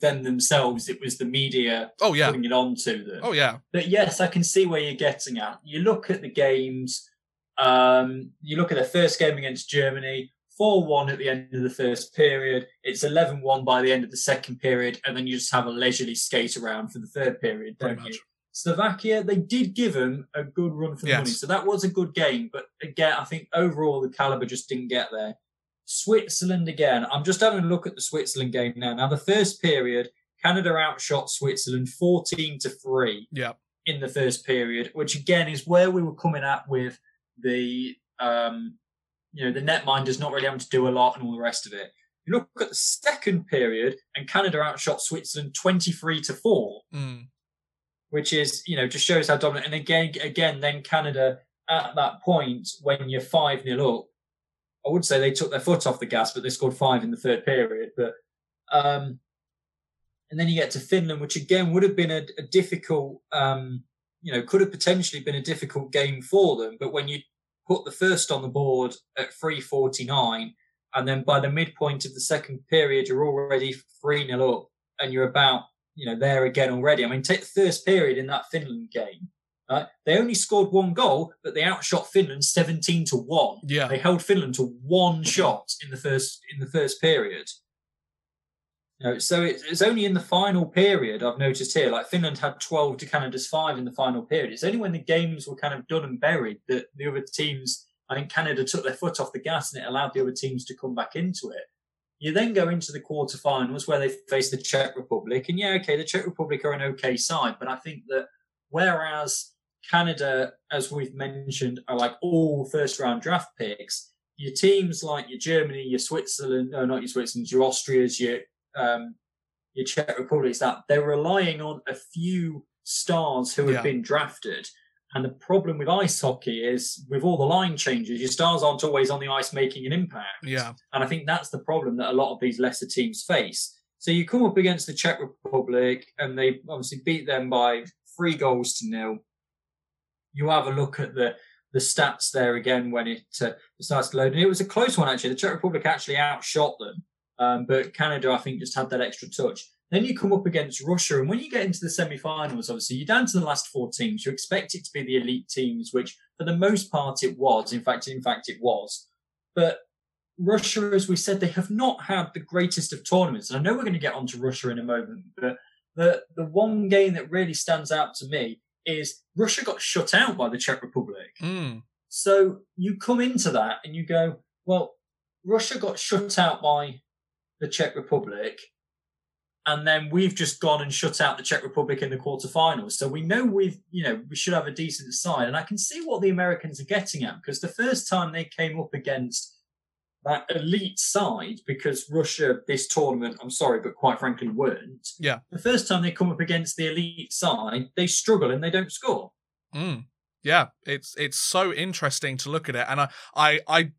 them themselves; it was the media. Oh yeah, putting it on to them. Oh yeah. But yes, I can see where you're getting at. You look at the games. Um, you look at the first game against Germany. 4 1 at the end of the first period. It's 11 1 by the end of the second period. And then you just have a leisurely skate around for the third period, don't you? Slovakia, they did give them a good run for the yes. money. So that was a good game. But again, I think overall the caliber just didn't get there. Switzerland again. I'm just having a look at the Switzerland game now. Now, the first period, Canada outshot Switzerland 14 to 3 yeah. in the first period, which again is where we were coming at with the um, you know, the netminder's not really having to do a lot and all the rest of it. You look at the second period, and Canada outshot Switzerland 23 to 4, mm. Which is, you know, just shows how dominant. And again, again, then Canada at that point, when you're 5 nil up, I would say they took their foot off the gas, but they scored five in the third period. But, um, and then you get to Finland, which again would have been a, a difficult, um, you know, could have potentially been a difficult game for them. But when you put the first on the board at 349, and then by the midpoint of the second period, you're already 3 0 up, and you're about, you know, there again already. I mean, take the first period in that Finland game. Right? They only scored one goal, but they outshot Finland 17 to 1. Yeah. They held Finland to one shot in the first in the first period. You know, so it's, it's only in the final period I've noticed here, like Finland had 12 to Canada's five in the final period. It's only when the games were kind of done and buried that the other teams, I think Canada took their foot off the gas and it allowed the other teams to come back into it. You then go into the quarterfinals where they face the Czech Republic. And yeah, okay, the Czech Republic are an okay side, but I think that whereas Canada, as we've mentioned, are like all first round draft picks, your teams like your Germany, your Switzerland, no, not your Switzerland, your Austrias, your um, your Czech Republic is that they're relying on a few stars who have been drafted. And the problem with ice hockey is with all the line changes, your stars aren't always on the ice making an impact. Yeah. And I think that's the problem that a lot of these lesser teams face. So you come up against the Czech Republic and they obviously beat them by three goals to nil. You have a look at the the stats there again when it uh, starts to load. And it was a close one actually. The Czech Republic actually outshot them um, but Canada, I think, just had that extra touch. Then you come up against Russia, and when you get into the semi-finals, obviously you're down to the last four teams. You expect it to be the elite teams, which for the most part it was. In fact, in fact, it was. But Russia, as we said, they have not had the greatest of tournaments. And I know we're going to get onto Russia in a moment, but the the one game that really stands out to me is Russia got shut out by the Czech Republic. Mm. So you come into that and you go, well, Russia got shut out by the Czech Republic, and then we've just gone and shut out the Czech Republic in the quarterfinals. So we know we've, you know, we should have a decent side, and I can see what the Americans are getting at because the first time they came up against that elite side, because Russia this tournament, I'm sorry, but quite frankly, weren't. Yeah. The first time they come up against the elite side, they struggle and they don't score. Mm. Yeah, it's it's so interesting to look at it, and I I I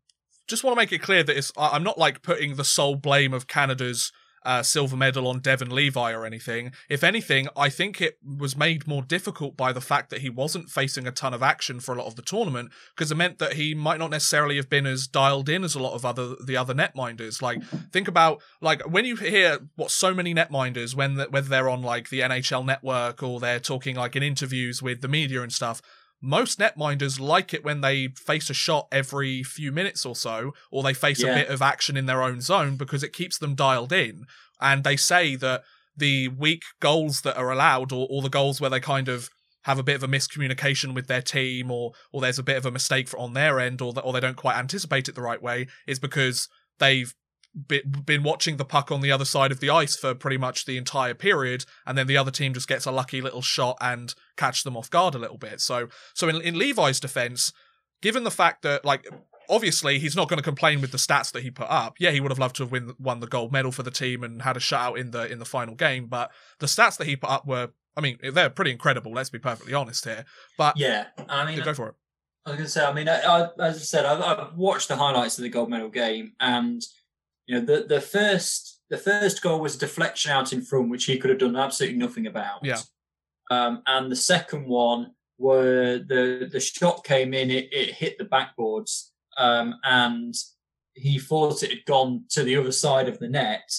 just want to make it clear that it's I'm not like putting the sole blame of Canada's uh, silver medal on Devon Levi or anything. If anything, I think it was made more difficult by the fact that he wasn't facing a ton of action for a lot of the tournament because it meant that he might not necessarily have been as dialed in as a lot of other the other netminders. Like think about like when you hear what so many netminders when the, whether they're on like the NHL network or they're talking like in interviews with the media and stuff most netminders like it when they face a shot every few minutes or so, or they face yeah. a bit of action in their own zone because it keeps them dialed in. And they say that the weak goals that are allowed, or, or the goals where they kind of have a bit of a miscommunication with their team, or or there's a bit of a mistake on their end, or or they don't quite anticipate it the right way, is because they've been watching the puck on the other side of the ice for pretty much the entire period, and then the other team just gets a lucky little shot and catch them off guard a little bit. So, so in, in Levi's defense, given the fact that like obviously he's not going to complain with the stats that he put up. Yeah, he would have loved to have win, won the gold medal for the team and had a shutout in the in the final game, but the stats that he put up were, I mean, they're pretty incredible. Let's be perfectly honest here. But yeah, I mean, go for it. I was going to say, I mean, I, I, as I said, I've, I've, watched the highlights of the gold medal game, and you know, the the first the first goal was deflection out in front, which he could have done absolutely nothing about. Yeah. Um, and the second one, where the the shot came in, it, it hit the backboards, um, and he thought it had gone to the other side of the net,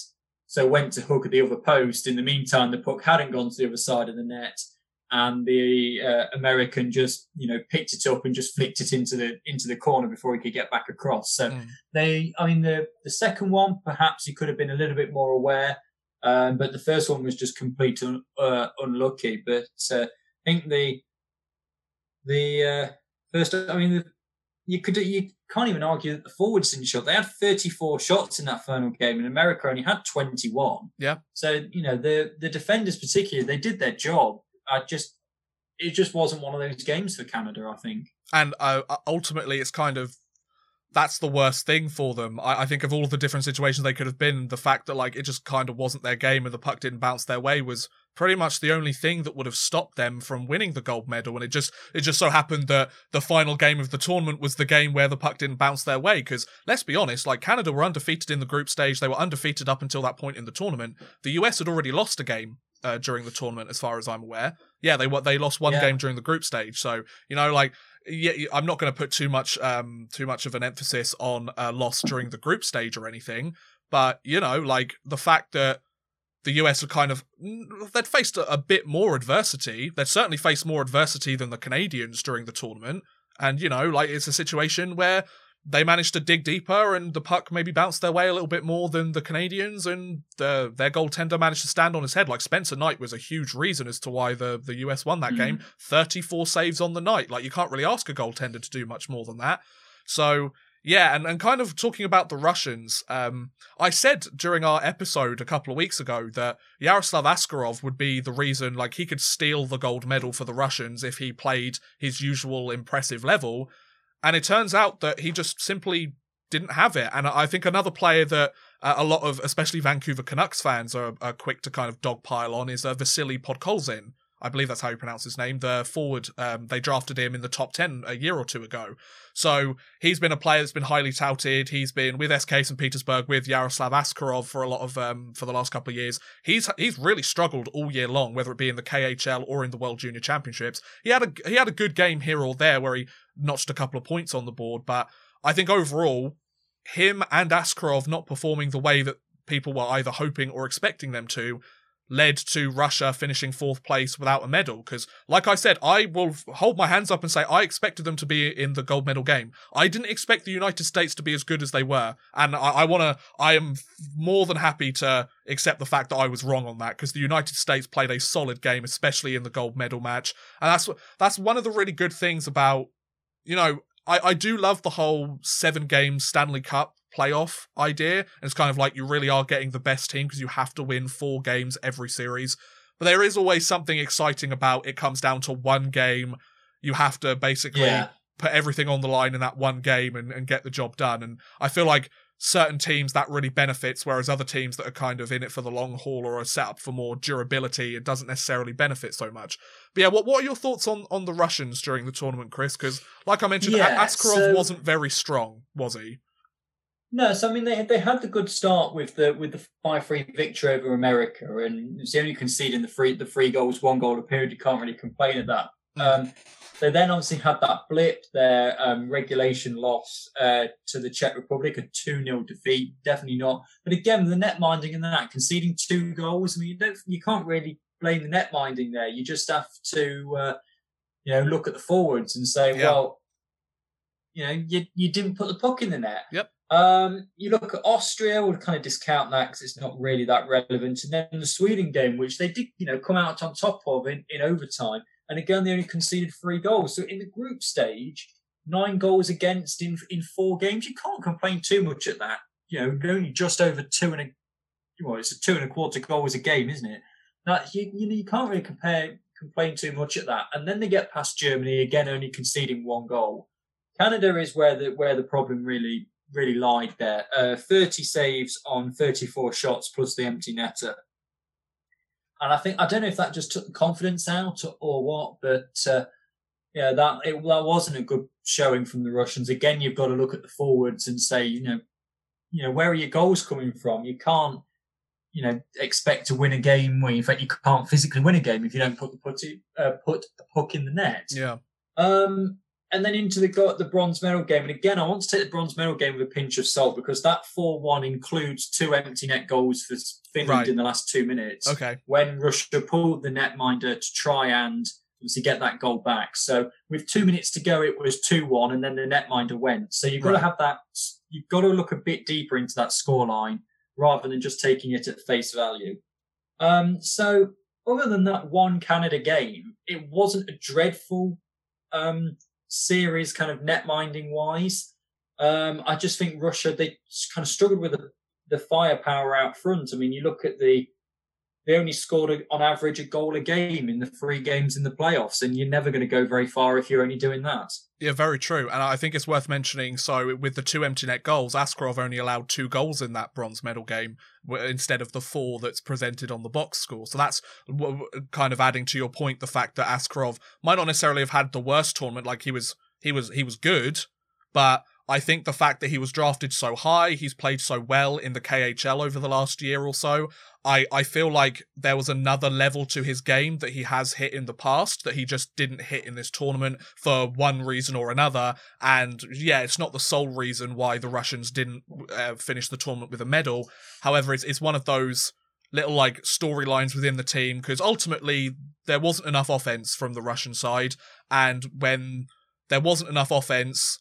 so went to hook at the other post. In the meantime, the puck hadn't gone to the other side of the net, and the uh, American just you know picked it up and just flicked it into the into the corner before he could get back across. So mm. they, I mean, the the second one perhaps he could have been a little bit more aware, um, but the first one was just complete un, uh, unlucky. But uh, I think the the uh, first, I mean, the, you could you can't even argue that the forwards didn't shot. They had 34 shots in that final game, and America only had 21. Yeah. So you know the the defenders, particularly, they did their job. I just it just wasn't one of those games for Canada. I think. And uh, ultimately, it's kind of that's the worst thing for them. I, I, think of all the different situations they could have been, the fact that like it just kind of wasn't their game and the puck didn't bounce their way was pretty much the only thing that would have stopped them from winning the gold medal. And it just it just so happened that the final game of the tournament was the game where the puck didn't bounce their way. Because let's be honest, like Canada were undefeated in the group stage, they were undefeated up until that point in the tournament. The US had already lost a game uh, during the tournament, as far as I'm aware. Yeah, they they lost one yeah. game during the group stage. So you know, like yeah, I'm not going to put too much um too much of an emphasis on a loss during the group stage or anything, but you know, like the fact that the US are kind of they'd faced a, a bit more adversity. They'd certainly faced more adversity than the Canadians during the tournament, and you know, like it's a situation where they managed to dig deeper and the puck maybe bounced their way a little bit more than the Canadians and the, their goaltender managed to stand on his head. Like Spencer Knight was a huge reason as to why the, the US won that mm. game. 34 saves on the night. Like you can't really ask a goaltender to do much more than that. So yeah, and, and kind of talking about the Russians, um, I said during our episode a couple of weeks ago that Yaroslav Askarov would be the reason, like, he could steal the gold medal for the Russians if he played his usual impressive level. And it turns out that he just simply didn't have it. And I think another player that uh, a lot of, especially Vancouver Canucks fans, are, are quick to kind of dogpile on is uh, Vasily Podkolzin. I believe that's how you pronounce his name. The forward, um, they drafted him in the top 10 a year or two ago. So he's been a player that's been highly touted. He's been with SK St. Petersburg with Yaroslav Askarov for a lot of, um, for the last couple of years. He's, he's really struggled all year long, whether it be in the KHL or in the World Junior Championships. He had a, he had a good game here or there where he notched a couple of points on the board, but I think overall, him and Askarov not performing the way that people were either hoping or expecting them to led to Russia finishing fourth place without a medal. Because, like I said, I will hold my hands up and say I expected them to be in the gold medal game. I didn't expect the United States to be as good as they were, and I, I want to. I am more than happy to accept the fact that I was wrong on that because the United States played a solid game, especially in the gold medal match, and that's that's one of the really good things about. You know, I, I do love the whole seven game Stanley Cup playoff idea. And it's kind of like you really are getting the best team because you have to win four games every series. But there is always something exciting about it comes down to one game. You have to basically yeah. put everything on the line in that one game and, and get the job done. And I feel like certain teams that really benefits, whereas other teams that are kind of in it for the long haul or are set up for more durability, it doesn't necessarily benefit so much. But yeah, what what are your thoughts on on the Russians during the tournament, Chris? Because like I mentioned, yeah, Askarov so... wasn't very strong, was he? No, so I mean they they had the good start with the with the five three victory over America, and it's the only conceding the three the three goals, one goal a period. You can't really complain at that. Mm. Um, they then obviously had that blip, their um, regulation loss uh, to the Czech Republic, a 2 0 defeat. Definitely not. But again, the net minding in that, conceding two goals, I mean, you, don't, you can't really blame the net minding there. You just have to, uh, you know, look at the forwards and say, yeah. well, you know, you, you didn't put the puck in the net. Yep. Um, you look at Austria, we'll kind of discount that because it's not really that relevant. And then the Sweden game, which they did, you know, come out on top of in, in overtime. And again, they only conceded three goals. So in the group stage, nine goals against in in four games, you can't complain too much at that. You know, only just over two and a well, it's a two and a quarter goals a game, isn't it? That you you, know, you can't really compare complain too much at that. And then they get past Germany again, only conceding one goal Canada is where the where the problem really really lied there. Uh, 30 saves on 34 shots plus the empty netter. And I think I don't know if that just took the confidence out or what, but uh, yeah, that it, that wasn't a good showing from the Russians. Again, you've got to look at the forwards and say, you know, you know, where are your goals coming from? You can't, you know, expect to win a game where in fact you can't physically win a game if you don't put the put, uh, put the puck in the net. Yeah. Um, and then into the the bronze medal game. And again, I want to take the bronze medal game with a pinch of salt because that four one includes two empty net goals for Finland right. in the last two minutes. Okay. When Russia pulled the netminder to try and obviously get that goal back. So with two minutes to go, it was two one, and then the netminder went. So you've got right. to have that. You've got to look a bit deeper into that scoreline rather than just taking it at face value. Um, so other than that one Canada game, it wasn't a dreadful um, series, kind of net minding wise. Um, I just think Russia they kind of struggled with the, the firepower out front. I mean, you look at the they only scored a, on average a goal a game in the three games in the playoffs, and you're never going to go very far if you're only doing that. Yeah, very true. And I think it's worth mentioning. So, with the two empty net goals, Askarov only allowed two goals in that bronze medal game instead of the four that's presented on the box score. So, that's kind of adding to your point the fact that Askarov might not necessarily have had the worst tournament. Like he was, he was, he was good, but I think the fact that he was drafted so high, he's played so well in the KHL over the last year or so. I, I feel like there was another level to his game that he has hit in the past that he just didn't hit in this tournament for one reason or another. And yeah, it's not the sole reason why the Russians didn't uh, finish the tournament with a medal. However, it's, it's one of those little like storylines within the team because ultimately there wasn't enough offense from the Russian side. And when there wasn't enough offense,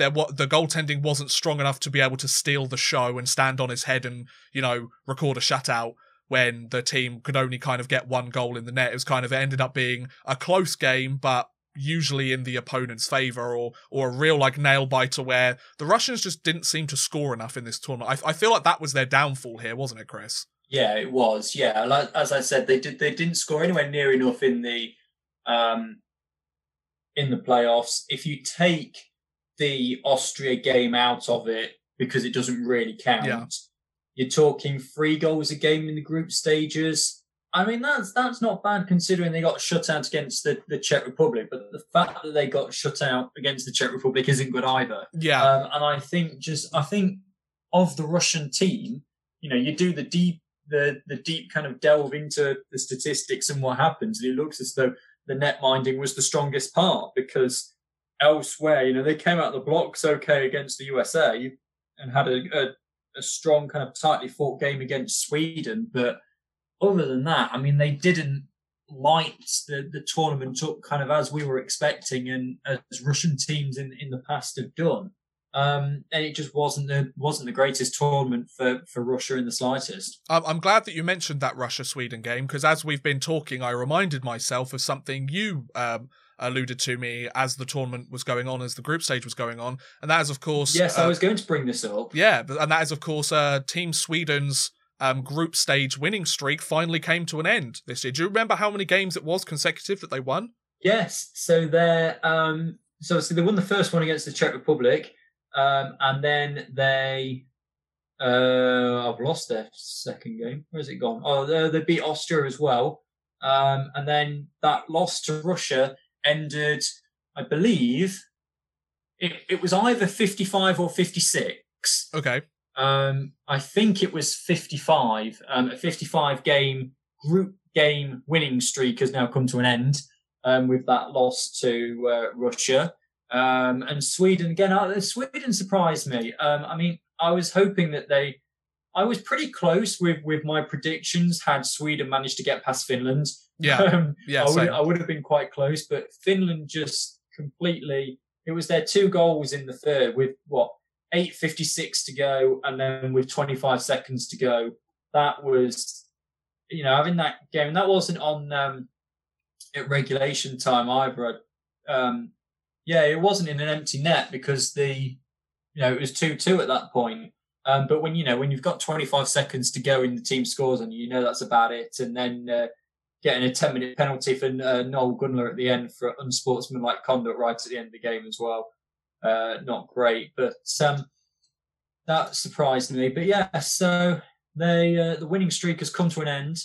there what the goaltending wasn't strong enough to be able to steal the show and stand on his head and you know record a shutout when the team could only kind of get one goal in the net. It was kind of it ended up being a close game, but usually in the opponent's favor or or a real like nail biter where the Russians just didn't seem to score enough in this tournament. I, I feel like that was their downfall here, wasn't it, Chris? Yeah, it was. Yeah, like, as I said, they did they didn't score anywhere near enough in the um in the playoffs. If you take the Austria game out of it because it doesn't really count. Yeah. You're talking three goals a game in the group stages. I mean, that's that's not bad considering they got shut out against the, the Czech Republic. But the fact that they got shut out against the Czech Republic isn't good either. Yeah. Um, and I think just I think of the Russian team, you know, you do the deep the the deep kind of delve into the statistics and what happens, and it looks as though the net minding was the strongest part because elsewhere. You know, they came out the blocks okay against the USA and had a, a, a strong kind of tightly fought game against Sweden. But other than that, I mean, they didn't light the, the tournament up kind of as we were expecting and as Russian teams in, in the past have done. Um, and it just wasn't the wasn't the greatest tournament for, for Russia in the slightest. I'm glad that you mentioned that Russia Sweden game because as we've been talking, I reminded myself of something you um, alluded to me as the tournament was going on, as the group stage was going on, and that is of course. Yes, uh, I was going to bring this up. Yeah, and that is of course uh, Team Sweden's um, group stage winning streak finally came to an end this year. Do you remember how many games it was consecutive that they won? Yes, so they're um, so, so they won the first one against the Czech Republic, um, and then they. Uh, I've lost their second game. Where's it gone? Oh, they, they beat Austria as well. Um, and then that loss to Russia ended, I believe, it, it was either 55 or 56. Okay. Um, I think it was 55. Um, a 55 game group game winning streak has now come to an end um, with that loss to uh, Russia. Um, and Sweden, again, uh, Sweden surprised me. Um, I mean, I was hoping that they, I was pretty close with, with my predictions had Sweden managed to get past Finland. Yeah, [laughs] um, yeah. I would, I would have been quite close, but Finland just completely. It was their two goals in the third with what eight fifty six to go, and then with twenty five seconds to go. That was, you know, having that game. That wasn't on um, at regulation time either. Um, yeah, it wasn't in an empty net because the, you know, it was two two at that point. Um, but when you know when you've got 25 seconds to go and the team scores and you, you know that's about it. And then uh, getting a 10 minute penalty for uh, Noel Gunler at the end for unsportsmanlike conduct right at the end of the game as well. uh, not great. But um, that surprised me. But yeah, so they uh, the winning streak has come to an end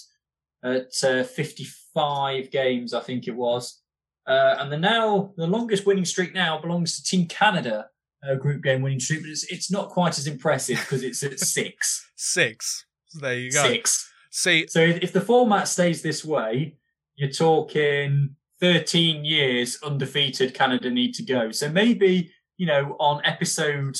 at uh, 55 games, I think it was. Uh, and the now the longest winning streak now belongs to Team Canada, uh, group game winning streak, but it's it's not quite as impressive because it's at [laughs] six. six. So There you go. Six. See, so if the format stays this way, you're talking 13 years undefeated. Canada need to go. So maybe you know on episode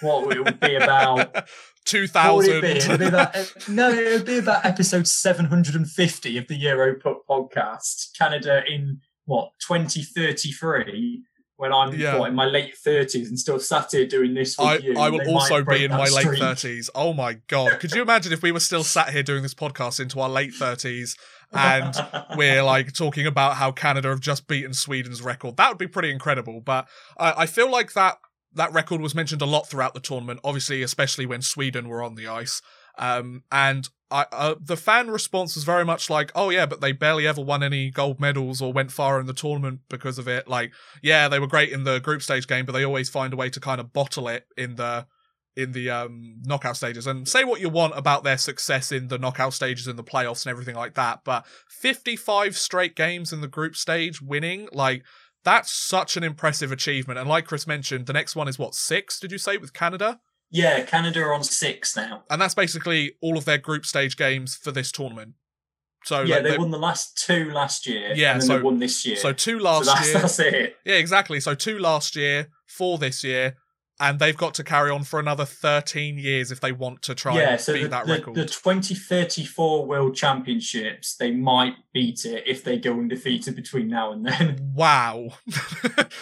what it would be about [laughs] 2000. It be? Be about, [laughs] no, it would be about episode 750 of the Euro podcast. Canada in what 2033 when I'm yeah. what, in my late 30s and still sat here doing this with I, you. I will also be in my streak. late 30s. Oh my god! Could you imagine if we were still sat here doing this podcast into our late 30s and [laughs] we're like talking about how Canada have just beaten Sweden's record? That would be pretty incredible. But I, I feel like that that record was mentioned a lot throughout the tournament, obviously, especially when Sweden were on the ice. Um, and I, uh, the fan response was very much like, "Oh yeah, but they barely ever won any gold medals or went far in the tournament because of it." Like, yeah, they were great in the group stage game, but they always find a way to kind of bottle it in the in the um, knockout stages. And say what you want about their success in the knockout stages and the playoffs and everything like that, but 55 straight games in the group stage winning, like that's such an impressive achievement. And like Chris mentioned, the next one is what six? Did you say with Canada? Yeah, Canada are on six now, and that's basically all of their group stage games for this tournament. So yeah, like, they, they, won the last two last year. Yeah, so they won this year. So two last so that's, year. That's it. Yeah, exactly. So two last year, four this year, and they've got to carry on for another 13 years if they want to try yeah, and so beat the, that the, record. The 2034 World Championships, they might beat it if they go undefeated between now and then. Wow.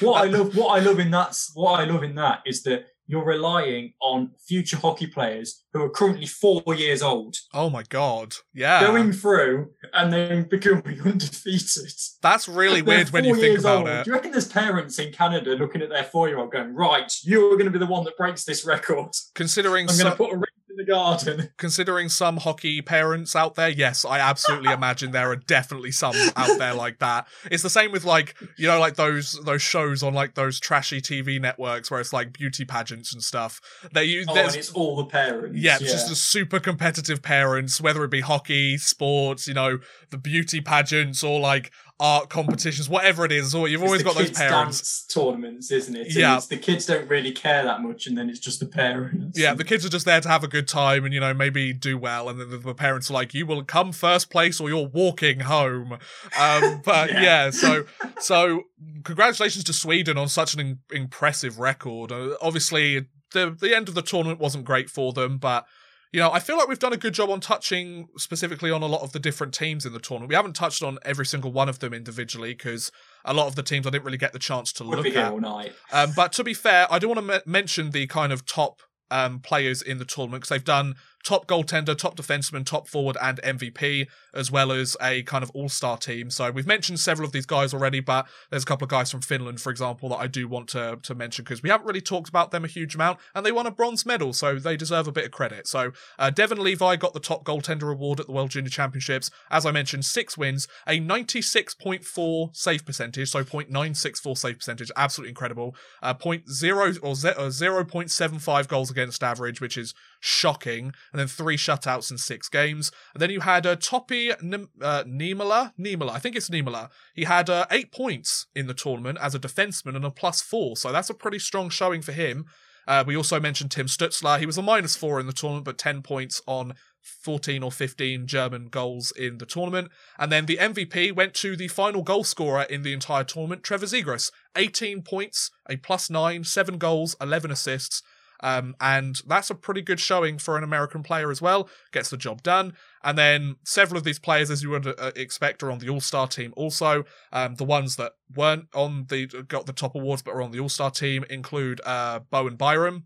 what I [laughs] love what I love in that what I love in that is that you're relying on future hockey players who are currently four years old. Oh my god! Yeah, going through and then becoming [laughs] undefeated. That's really weird when you think about old. it. Do you reckon there's parents in Canada looking at their four-year-old going, "Right, you are going to be the one that breaks this record"? Considering I'm going to put a in the garden. [laughs] Considering some hockey parents out there, yes, I absolutely imagine there are definitely some out there like that. It's the same with like you know like those those shows on like those trashy TV networks where it's like beauty pageants and stuff. They use oh, and it's all the parents. Yeah, yeah. just the super competitive parents, whether it be hockey, sports, you know, the beauty pageants, or like art competitions, whatever it is. Or you've always got those parents tournaments, isn't it? And yeah, the kids don't really care that much, and then it's just the parents. Yeah, the kids are just there to have a good time and you know maybe do well, and then the parents are like, "You will come first place, or you're walking home." Um, [laughs] but yeah. yeah. so so congratulations to Sweden on such an in- impressive record. Uh, obviously, the the end of the tournament wasn't great for them, but you know, I feel like we've done a good job on touching specifically on a lot of the different teams in the tournament. We haven't touched on every single one of them individually because a lot of the teams I didn't really get the chance to Would look be at. All night. Um, but to be fair, I do want to m- mention the kind of top um, players in the tournament because they've done top goaltender, top defenseman, top forward, and MVP, as well as a kind of all star team. So we've mentioned several of these guys already, but there's a couple of guys from Finland, for example, that I do want to, to mention because we haven't really talked about them a huge amount, and they won a bronze medal, so they deserve a bit of credit. So uh, Devon Levi got the top goaltender award at the World Junior Championships. As I mentioned, six wins, a 96.4 save percentage, so 0.964 save percentage, absolutely incredible. Uh, 0.0 or 0.75 goals against average, which is shocking and then three shutouts in six games. And then you had uh, Topi N- uh. Niemela, I think it's Niemela. He had uh, eight points in the tournament as a defenseman and a plus four, so that's a pretty strong showing for him. Uh, we also mentioned Tim Stützle. He was a minus four in the tournament, but 10 points on 14 or 15 German goals in the tournament. And then the MVP went to the final goal scorer in the entire tournament, Trevor Zegras. 18 points, a plus nine, seven goals, 11 assists. Um, and that's a pretty good showing for an American player as well. Gets the job done. And then several of these players, as you would uh, expect, are on the All Star team. Also, um, the ones that weren't on the got the top awards but are on the All Star team include uh, Bowen Byram.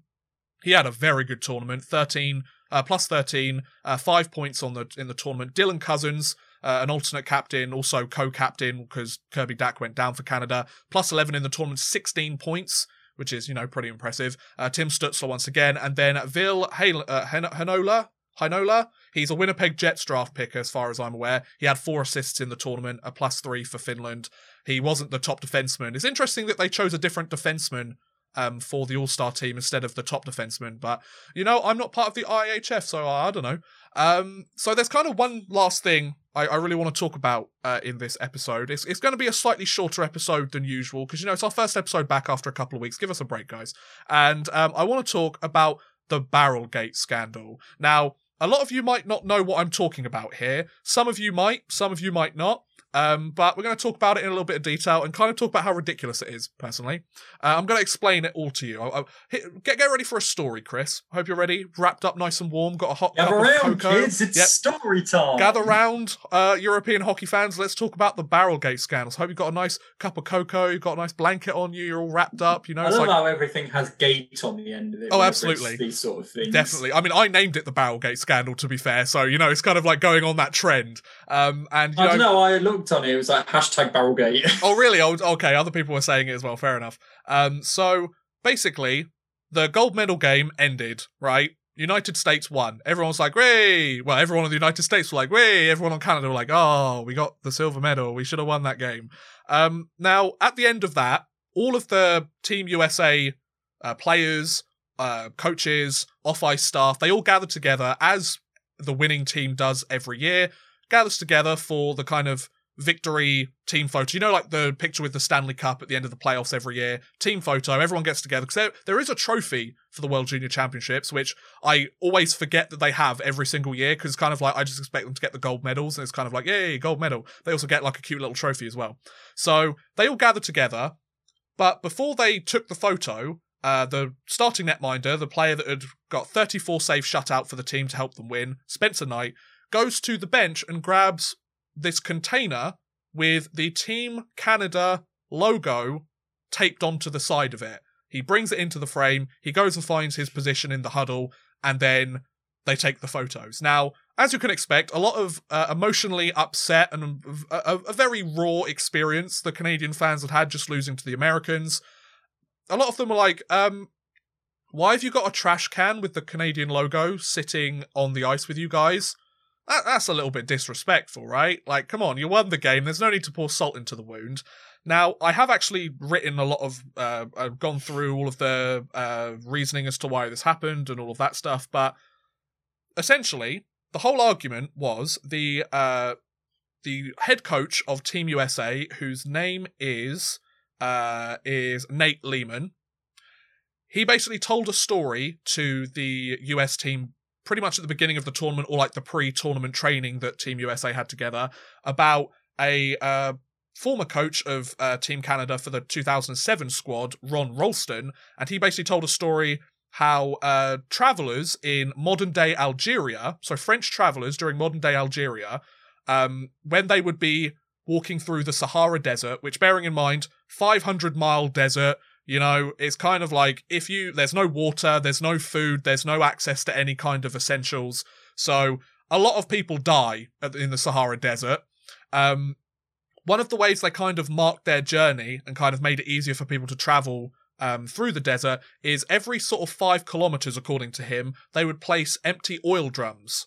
He had a very good tournament, thirteen uh, plus thirteen, uh, five points on the in the tournament. Dylan Cozens. Uh, an alternate captain, also co-captain because Kirby Dach went down for Canada. Plus 11 in the tournament, 16 points which is, you know, pretty impressive. Uh, Tim Stützle once again, and then Ville uh, Heinola. Heinola, he's a Winnipeg Jets draft pick, as far as I'm aware. He had four assists in the tournament, a plus three for Finland. He wasn't the top defenseman. It's interesting that they chose a different defenseman um, for the All Star team instead of the top defenseman. But you know, I'm not part of the IIHF, so I, I don't know. Um, so there's kind of one last thing I, I really want to talk about uh, in this episode. It's it's going to be a slightly shorter episode than usual because you know it's our first episode back after a couple of weeks. Give us a break, guys. And um, I want to talk about the Barrelgate scandal. Now, a lot of you might not know what I'm talking about here. Some of you might, some of you might not. Um, but we're going to talk about it in a little bit of detail and kind of talk about how ridiculous it is, personally. Uh, I'm going to explain it all to you. I, I, get, get ready for a story, Chris. Hope you're ready. Wrapped up nice and warm. Got a hot Gather cup round, of cocoa. kids. It's yep. story time. Gather round, uh, European hockey fans. Let's talk about the Barrelgate scandals. Hope you've got a nice cup of cocoa. You've got a nice blanket on you. You're all wrapped up. You know, I love like... how everything has gate on the end of it. Oh, absolutely. These sort of things. Definitely. I mean, I named it the Barrelgate scandal, to be fair. So, you know, it's kind of like going on that trend. Um, and, I know... don't know. I looked on it. It was like hashtag Barrelgate. [laughs] oh, really? Oh, okay. Other people were saying it as well. Fair enough. Um, so basically, the gold medal game ended, right? United States won. Everyone was like, "Way!" Well, everyone in the United States were like, "Way!" Everyone on Canada were like, "Oh, we got the silver medal. We should have won that game." Um, now, at the end of that, all of the Team USA uh, players, uh, coaches, off ice staff, they all gathered together as the winning team does every year. Gathers together for the kind of victory team photo. You know, like the picture with the Stanley Cup at the end of the playoffs every year. Team photo. Everyone gets together because there, there is a trophy for the World Junior Championships, which I always forget that they have every single year because kind of like I just expect them to get the gold medals, and it's kind of like yay, gold medal. They also get like a cute little trophy as well. So they all gather together, but before they took the photo. Uh, the starting netminder, the player that had got 34 saves shut out for the team to help them win, Spencer Knight, goes to the bench and grabs this container with the Team Canada logo taped onto the side of it. He brings it into the frame, he goes and finds his position in the huddle, and then they take the photos. Now, as you can expect, a lot of uh, emotionally upset and a, a, very raw experience the Canadian fans had had just losing to the Americans. A lot of them were like, um, why have you got a trash can with the Canadian logo sitting on the ice with you guys? That, that's a little bit disrespectful, right? Like, come on, you won the game. There's no need to pour salt into the wound. Now, I have actually written a lot of, uh, I've gone through all of the uh, reasoning as to why this happened and all of that stuff, but essentially, the whole argument was the uh, the head coach of Team USA, whose name is uh, is Nate Leaman. He basically told a story to the US team pretty much at the beginning of the tournament or like the pre-tournament training that Team USA had together about a uh, former coach of uh, Team Canada for the 2007 squad, Ron Rolston, and he basically told a story how uh, travelers in modern day Algeria, so French travelers during modern day Algeria, um, when they would be walking through the Sahara Desert, which bearing in mind, 500 mile desert, you know, it's kind of like if you there's no water, there's no food, there's no access to any kind of essentials. So a lot of people die in the Sahara Desert. Um, one of the ways they kind of marked their journey and kind of made it easier for people to travel um, through the desert is every sort of five kilometers, according to him, they would place empty oil drums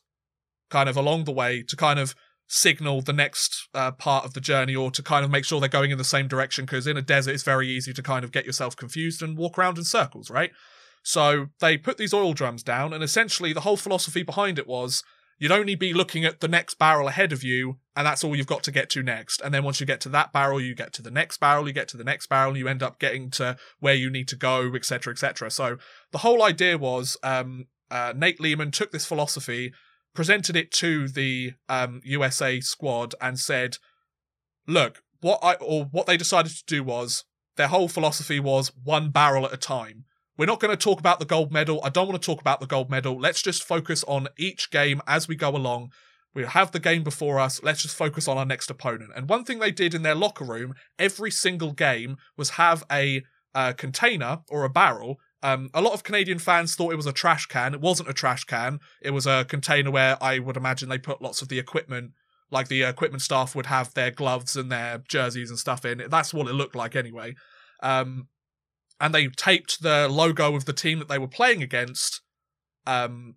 kind of along the way to kind of signal the next uh, part of the journey or to kind of make sure they're going in the same direction because in a desert it's very easy to kind of get yourself confused and walk around in circles, right? So they put these oil drums down, and essentially the whole philosophy behind it was you'd only be looking at the next barrel ahead of you, and that's all you've got to get to next. And then once you get to that barrel, you get to the next barrel, you get to the next barrel, you end up getting to where you need to go, etc., etc. So the whole idea was um, uh, Nate Leaman took this philosophy presented it to the um, USA squad and said, "Look, what I or what they decided to do was their whole philosophy was one barrel at a time. We're not going to talk about the gold medal. I don't want to talk about the gold medal. Let's just focus on each game as we go along. We have the game before us. Let's just focus on our next opponent. And one thing they did in their locker room every single game was have a uh, container or a barrel um, a lot of Canadian fans thought it was a trash can. It wasn't a trash can. It was a container where I would imagine they put lots of the equipment, like the equipment staff would have their gloves and their jerseys and stuff in. That's what it looked like anyway. Um, and they taped the logo of the team that they were playing against um,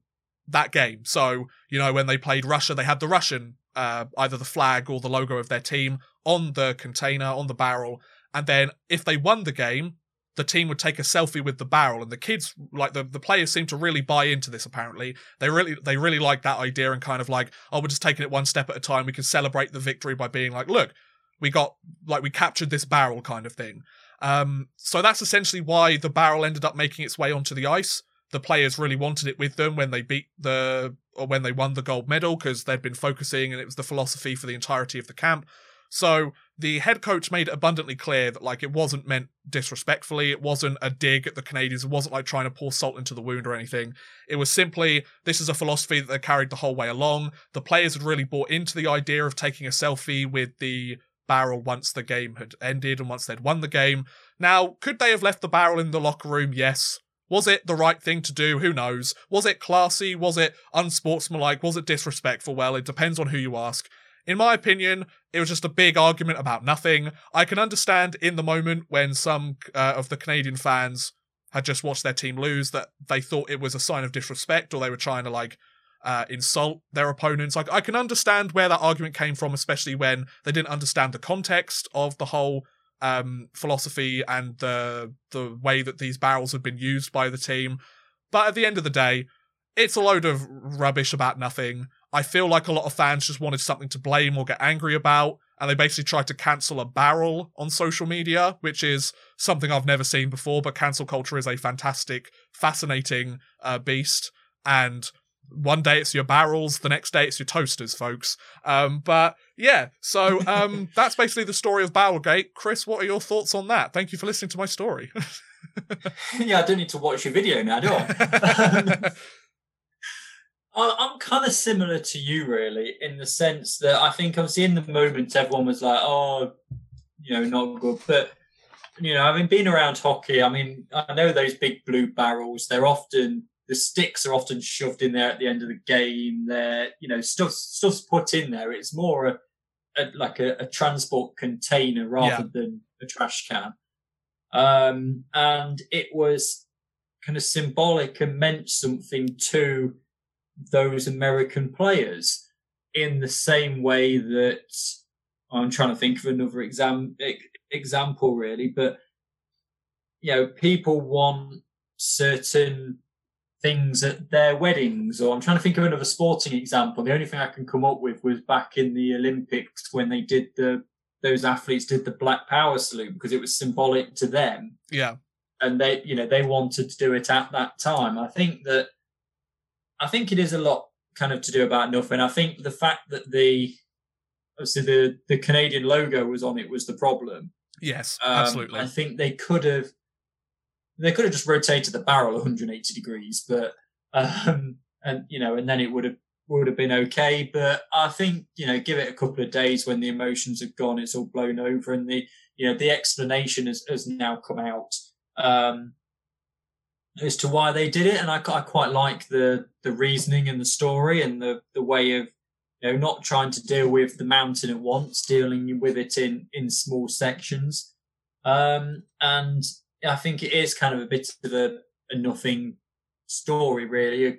that game. So, you know, when they played Russia, they had the Russian, uh, either the flag or the logo of their team on the container, on the barrel. And then if they won the game, the team would take a selfie with the barrel and the kids like the, the players seem to really buy into this apparently. They really they really like that idea and kind of like oh we're just taking it one step at a time. We can celebrate the victory by being like look we got like we captured this barrel kind of thing. Um so that's essentially why the barrel ended up making its way onto the ice. The players really wanted it with them when they beat the or when they won the gold medal because they'd been focusing and it was the philosophy for the entirety of the camp. So the head coach made abundantly clear that like it wasn't meant disrespectfully, it wasn't a dig at the Canadians, it wasn't like trying to pour salt into the wound or anything. It was simply this is a philosophy that they carried the whole way along. The players had really bought into the idea of taking a selfie with the barrel once the game had ended and once they'd won the game. Now, could they have left the barrel in the locker room? Yes. Was it the right thing to do? Who knows? Was it classy? Was it unsportsmanlike? Was it disrespectful? Well, it depends on who you ask. In my opinion, it was just a big argument about nothing. I can understand in the moment when some uh, of the Canadian fans had just watched their team lose that they thought it was a sign of disrespect or they were trying to like uh, insult their opponents. Like I can understand where that argument came from, especially when they didn't understand the context of the whole um, philosophy and the the way that these barrels have been used by the team. But at the end of the day, it's a load of rubbish about nothing. I feel like a lot of fans just wanted something to blame or get angry about, and they basically tried to cancel a barrel on social media, which is something I've never seen before. But cancel culture is a fantastic, fascinating uh, beast, and one day it's your barrels, the next day it's your toasters, folks. Um, but yeah, so um, [laughs] that's basically the story of Barrelgate. Chris, what are your thoughts on that? Thank you for listening to my story. [laughs] [laughs] yeah, I don't need to watch your video now, do I? I'm kind of similar to you, really, in the sense that I think obviously in the moment everyone was like, "Oh, you know, not good," but you know, having been being around hockey, I mean, I know those big blue barrels. They're often the sticks are often shoved in there at the end of the game. They're you know stuff stuff's put in there. It's more a, a like a, a, transport container rather yeah. than a trash can. Um, and it was kind of symbolic and meant something to those American players in the same way that I'm trying to think of another exam, example really, but you know, people want certain things at their weddings, or I'm trying to think of another sporting example. The only thing I can come up with was back in the Olympics when they did the those athletes did the Black Power salute because it was symbolic to them. Yeah. And they, you know, they wanted to do it at that time. I think that I think it is a lot kind of to do about nothing. I think the fact that the obviously the the Canadian logo was on it was the problem. Yes, um, absolutely. I think they could have they could have just rotated the barrel 180 degrees, but um, and you know, and then it would have would have been okay. But I think you know, give it a couple of days when the emotions have gone, it's all blown over, and the you know the explanation has, has now come out. Um, as to why they did it, and I, I quite like the the reasoning and the story and the the way of you know not trying to deal with the mountain at once, dealing with it in in small sections. Um, and I think it is kind of a bit of a, a nothing story, really,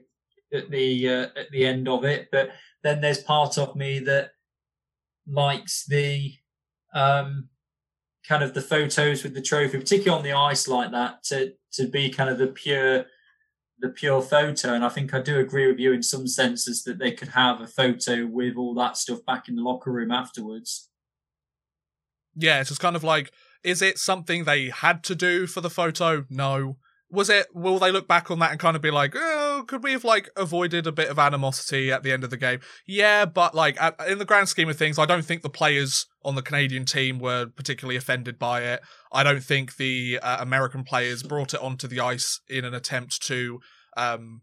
at the uh, at the end of it. But then there's part of me that likes the um, kind of the photos with the trophy, particularly on the ice like that, to to be kind of the pure the pure photo. And I think I do agree with you in some senses that they could have a photo with all that stuff back in the locker room afterwards. Yeah, it's just kind of like, is it something they had to do for the photo? No was it will they look back on that and kind of be like oh could we have like avoided a bit of animosity at the end of the game yeah but like at, in the grand scheme of things i don't think the players on the canadian team were particularly offended by it i don't think the uh, american players brought it onto the ice in an attempt to um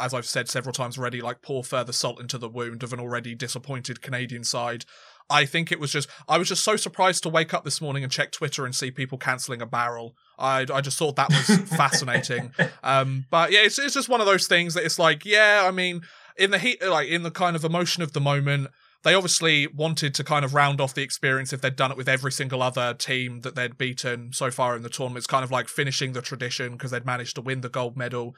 as I've said several times already, like pour further salt into the wound of an already disappointed Canadian side. I think it was just I was just so surprised to wake up this morning and check Twitter and see people cancelling a barrel. I I just thought that was [laughs] fascinating. Um, but yeah, it's it's just one of those things that it's like, yeah, I mean, in the heat, like in the kind of emotion of the moment, they obviously wanted to kind of round off the experience if they'd done it with every single other team that they'd beaten so far in the tournament. It's kind of like finishing the tradition because they'd managed to win the gold medal.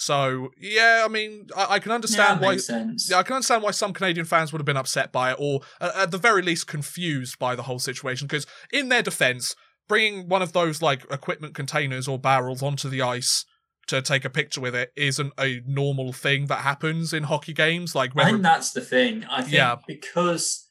So yeah, I mean, I, I can understand yeah, why. Sense. Yeah, I can understand why some Canadian fans would have been upset by it, or uh, at the very least confused by the whole situation. Because in their defense, bringing one of those like equipment containers or barrels onto the ice to take a picture with it isn't a normal thing that happens in hockey games. Like, I think that's the thing. I think yeah. because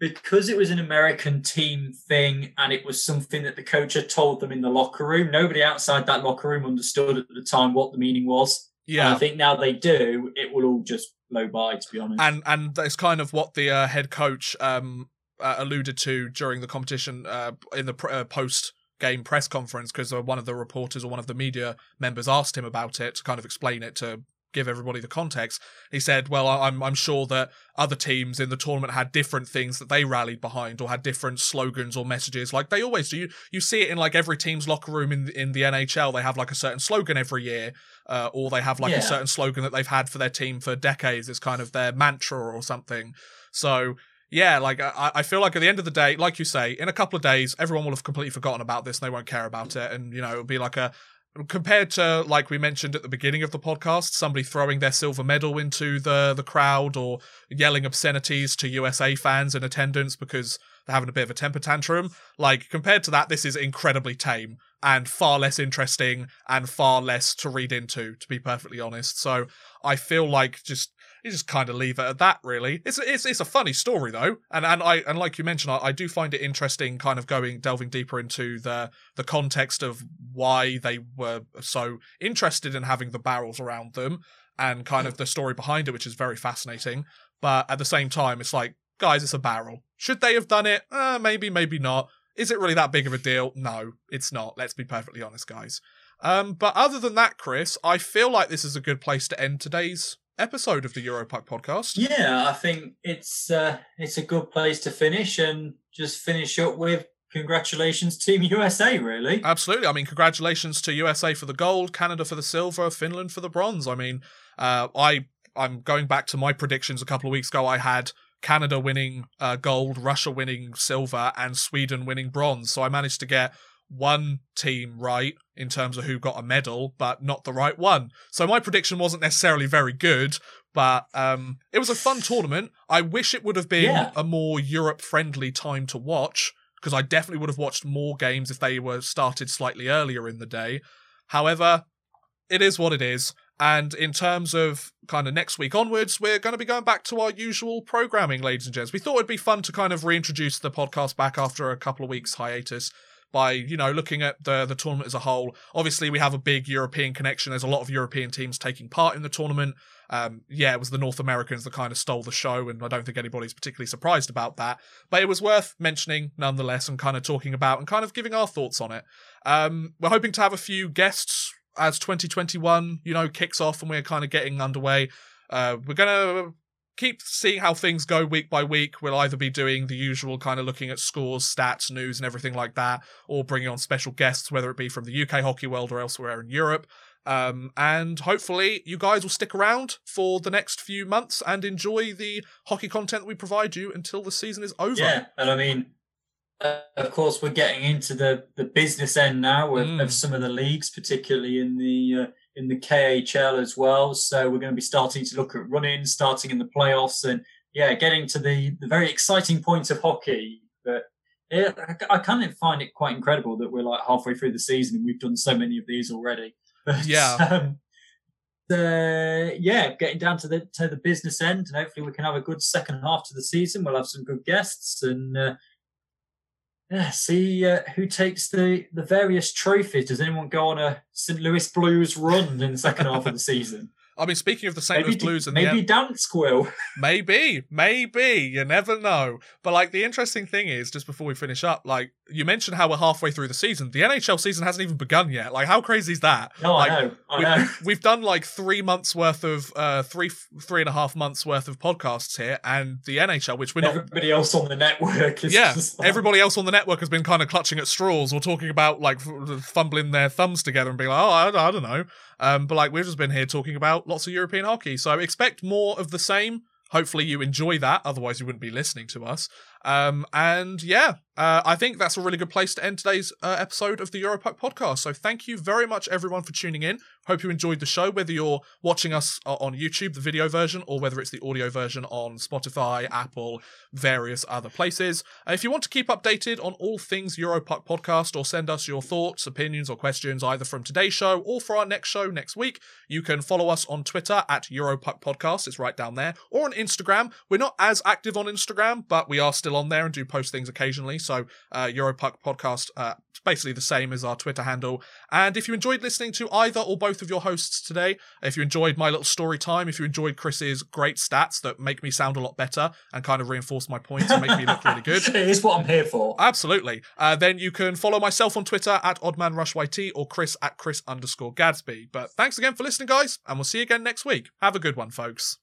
because it was an American team thing and it was something that the coach had told them in the locker room. Nobody outside that locker room understood at the time what the meaning was. Yeah, and I think now they do. It will all just blow by, to be honest. And and that's kind of what the uh, head coach um, uh, alluded to during the competition uh, in the pr- uh, post game press conference because uh, one of the reporters or one of the media members asked him about it to kind of explain it to give everybody the context. He said, "Well, I'm I'm sure that other teams in the tournament had different things that they rallied behind, or had different slogans or messages, like they always do. You you see it in like every team's locker room in in the NHL. They have like a certain slogan every year, uh, or they have like yeah. a certain slogan that they've had for their team for decades. It's kind of their mantra or something. So." Yeah, like I, I feel like at the end of the day, like you say, in a couple of days, everyone will have completely forgotten about this and they won't care about it. And, you know, it'll be like a, compared to like we mentioned at the beginning of the podcast somebody throwing their silver medal into the the crowd or yelling obscenities to USA fans in attendance because they're having a bit of a temper tantrum like compared to that this is incredibly tame and far less interesting and far less to read into to be perfectly honest. So i feel like just you just kind of leave it at that really. It's it's it's a funny story though and and i and like you mentioned I, I, do find it interesting kind of going delving deeper into the the context of why they were so interested in having the barrels around them and kind of the story behind it which is very fascinating. But at the same time it's like guys it's a barrel. Should they have done it? Uh, maybe maybe not. Is it really that big of a deal? No it's not. Let's be perfectly honest guys. Um, but other than that, Chris, I feel like this is a good place to end today's episode of the Europuck podcast. Yeah, I think it's uh, it's a good place to finish and just finish up with congratulations Team USA, really. Absolutely. I mean, congratulations to USA for the gold, Canada for the silver, Finland for the bronze. I mean, uh, I I'm going back to my predictions a couple of weeks ago. I had Canada winning uh, gold, Russia winning silver, and Sweden winning bronze. So I managed to get one team right in terms of who got a medal, but not the right one. So my prediction wasn't necessarily very good, but um, it was a fun tournament. I wish it would have been yeah. a more Europe friendly time to watch because I definitely would have watched more games if they were started slightly earlier in the day. However, it is what it is. And in terms of kind of next week onwards, we're going to be going back to our usual programming, ladies and gents. We thought it'd be fun to kind of reintroduce the podcast back after a couple of weeks hiatus by you know looking at the the tournament as a whole. Obviously, we have a big European connection. There's a lot of European teams taking part in the tournament. Um, yeah, it was the North Americans that kind of stole the show, and I don't think anybody's particularly surprised about that. But it was worth mentioning nonetheless, and kind of talking about and kind of giving our thoughts on it. Um, we're hoping to have a few guests as 2021, you know, kicks off and we're kind of getting underway. Uh, we're gonna keep seeing how things go week by week. We'll either be doing the usual kind of looking at scores, stats, news, and everything like that, or bringing on special guests, whether it be from the UK hockey world or elsewhere in Europe. Um, and hopefully, you guys will stick around for the next few months and enjoy the hockey content that we provide you until the season is over. Yeah, and I mean, uh, of course, we're getting into the, the business end now of, mm. of some of the leagues, particularly in the uh, in the KHL as well. So we're going to be starting to look at running, starting in the playoffs, and yeah, getting to the the very exciting point of hockey. But yeah, I, I kind of find it quite incredible that we're like halfway through the season and we've done so many of these already. [laughs] But, yeah. Um, the, yeah, getting down to the to the business end, and hopefully we can have a good second half to the season. We'll have some good guests, and uh, yeah, see uh, who takes the, the various trophies. Does anyone go on a St. Louis Blues run in the second half of the season? [laughs] I mean, speaking of the St. Louis Blues, and maybe Dansk will. [laughs] maybe, maybe you never know. But like, the interesting thing is, just before we finish up, like you mentioned how we're halfway through the season. The NHL season hasn't even begun yet. Like, how crazy is that? No, like, I know. I we, know. [laughs] We've done like three months worth of, uh, three three and a half months worth of podcasts here, and the NHL, which we're not. Everybody else on the network is. Yeah, like... everybody else on the network has been kind of clutching at straws or talking about like fumbling their thumbs together and being like, oh, I, I don't know. Um, but like we've just been here talking about lots of European hockey, so expect more of the same. Hopefully you enjoy that, otherwise you wouldn't be listening to us. Um, and yeah, uh, I think that's a really good place to end today's uh, episode of the Europuck podcast. So thank you very much, everyone, for tuning in. Hope you enjoyed the show, whether you're watching us on YouTube, the video version, or whether it's the audio version on Spotify, Apple, various other places. Uh, if you want to keep updated on all things Europuck podcast or send us your thoughts, opinions, or questions either from today's show or for our next show next week, you can follow us on Twitter at Europuck Podcast. It's right down there. Or on Instagram. We're not as active on Instagram, but we are still on there and do post things occasionally. So uh, Europuck Podcast, uh, basically the same as our Twitter handle. And if you enjoyed listening to either or both of your hosts today, if you enjoyed my little story time, if you enjoyed Chris's great stats that make me sound a lot better and kind of reinforce my points and make me look really good. [laughs] it is what I'm here for. Absolutely. Uh, then you can follow myself on Twitter at OddmanRushYT or Chris at Chris underscore Gadsby. But thanks again for listening, guys, and we'll see you again next week. Have a good one, folks.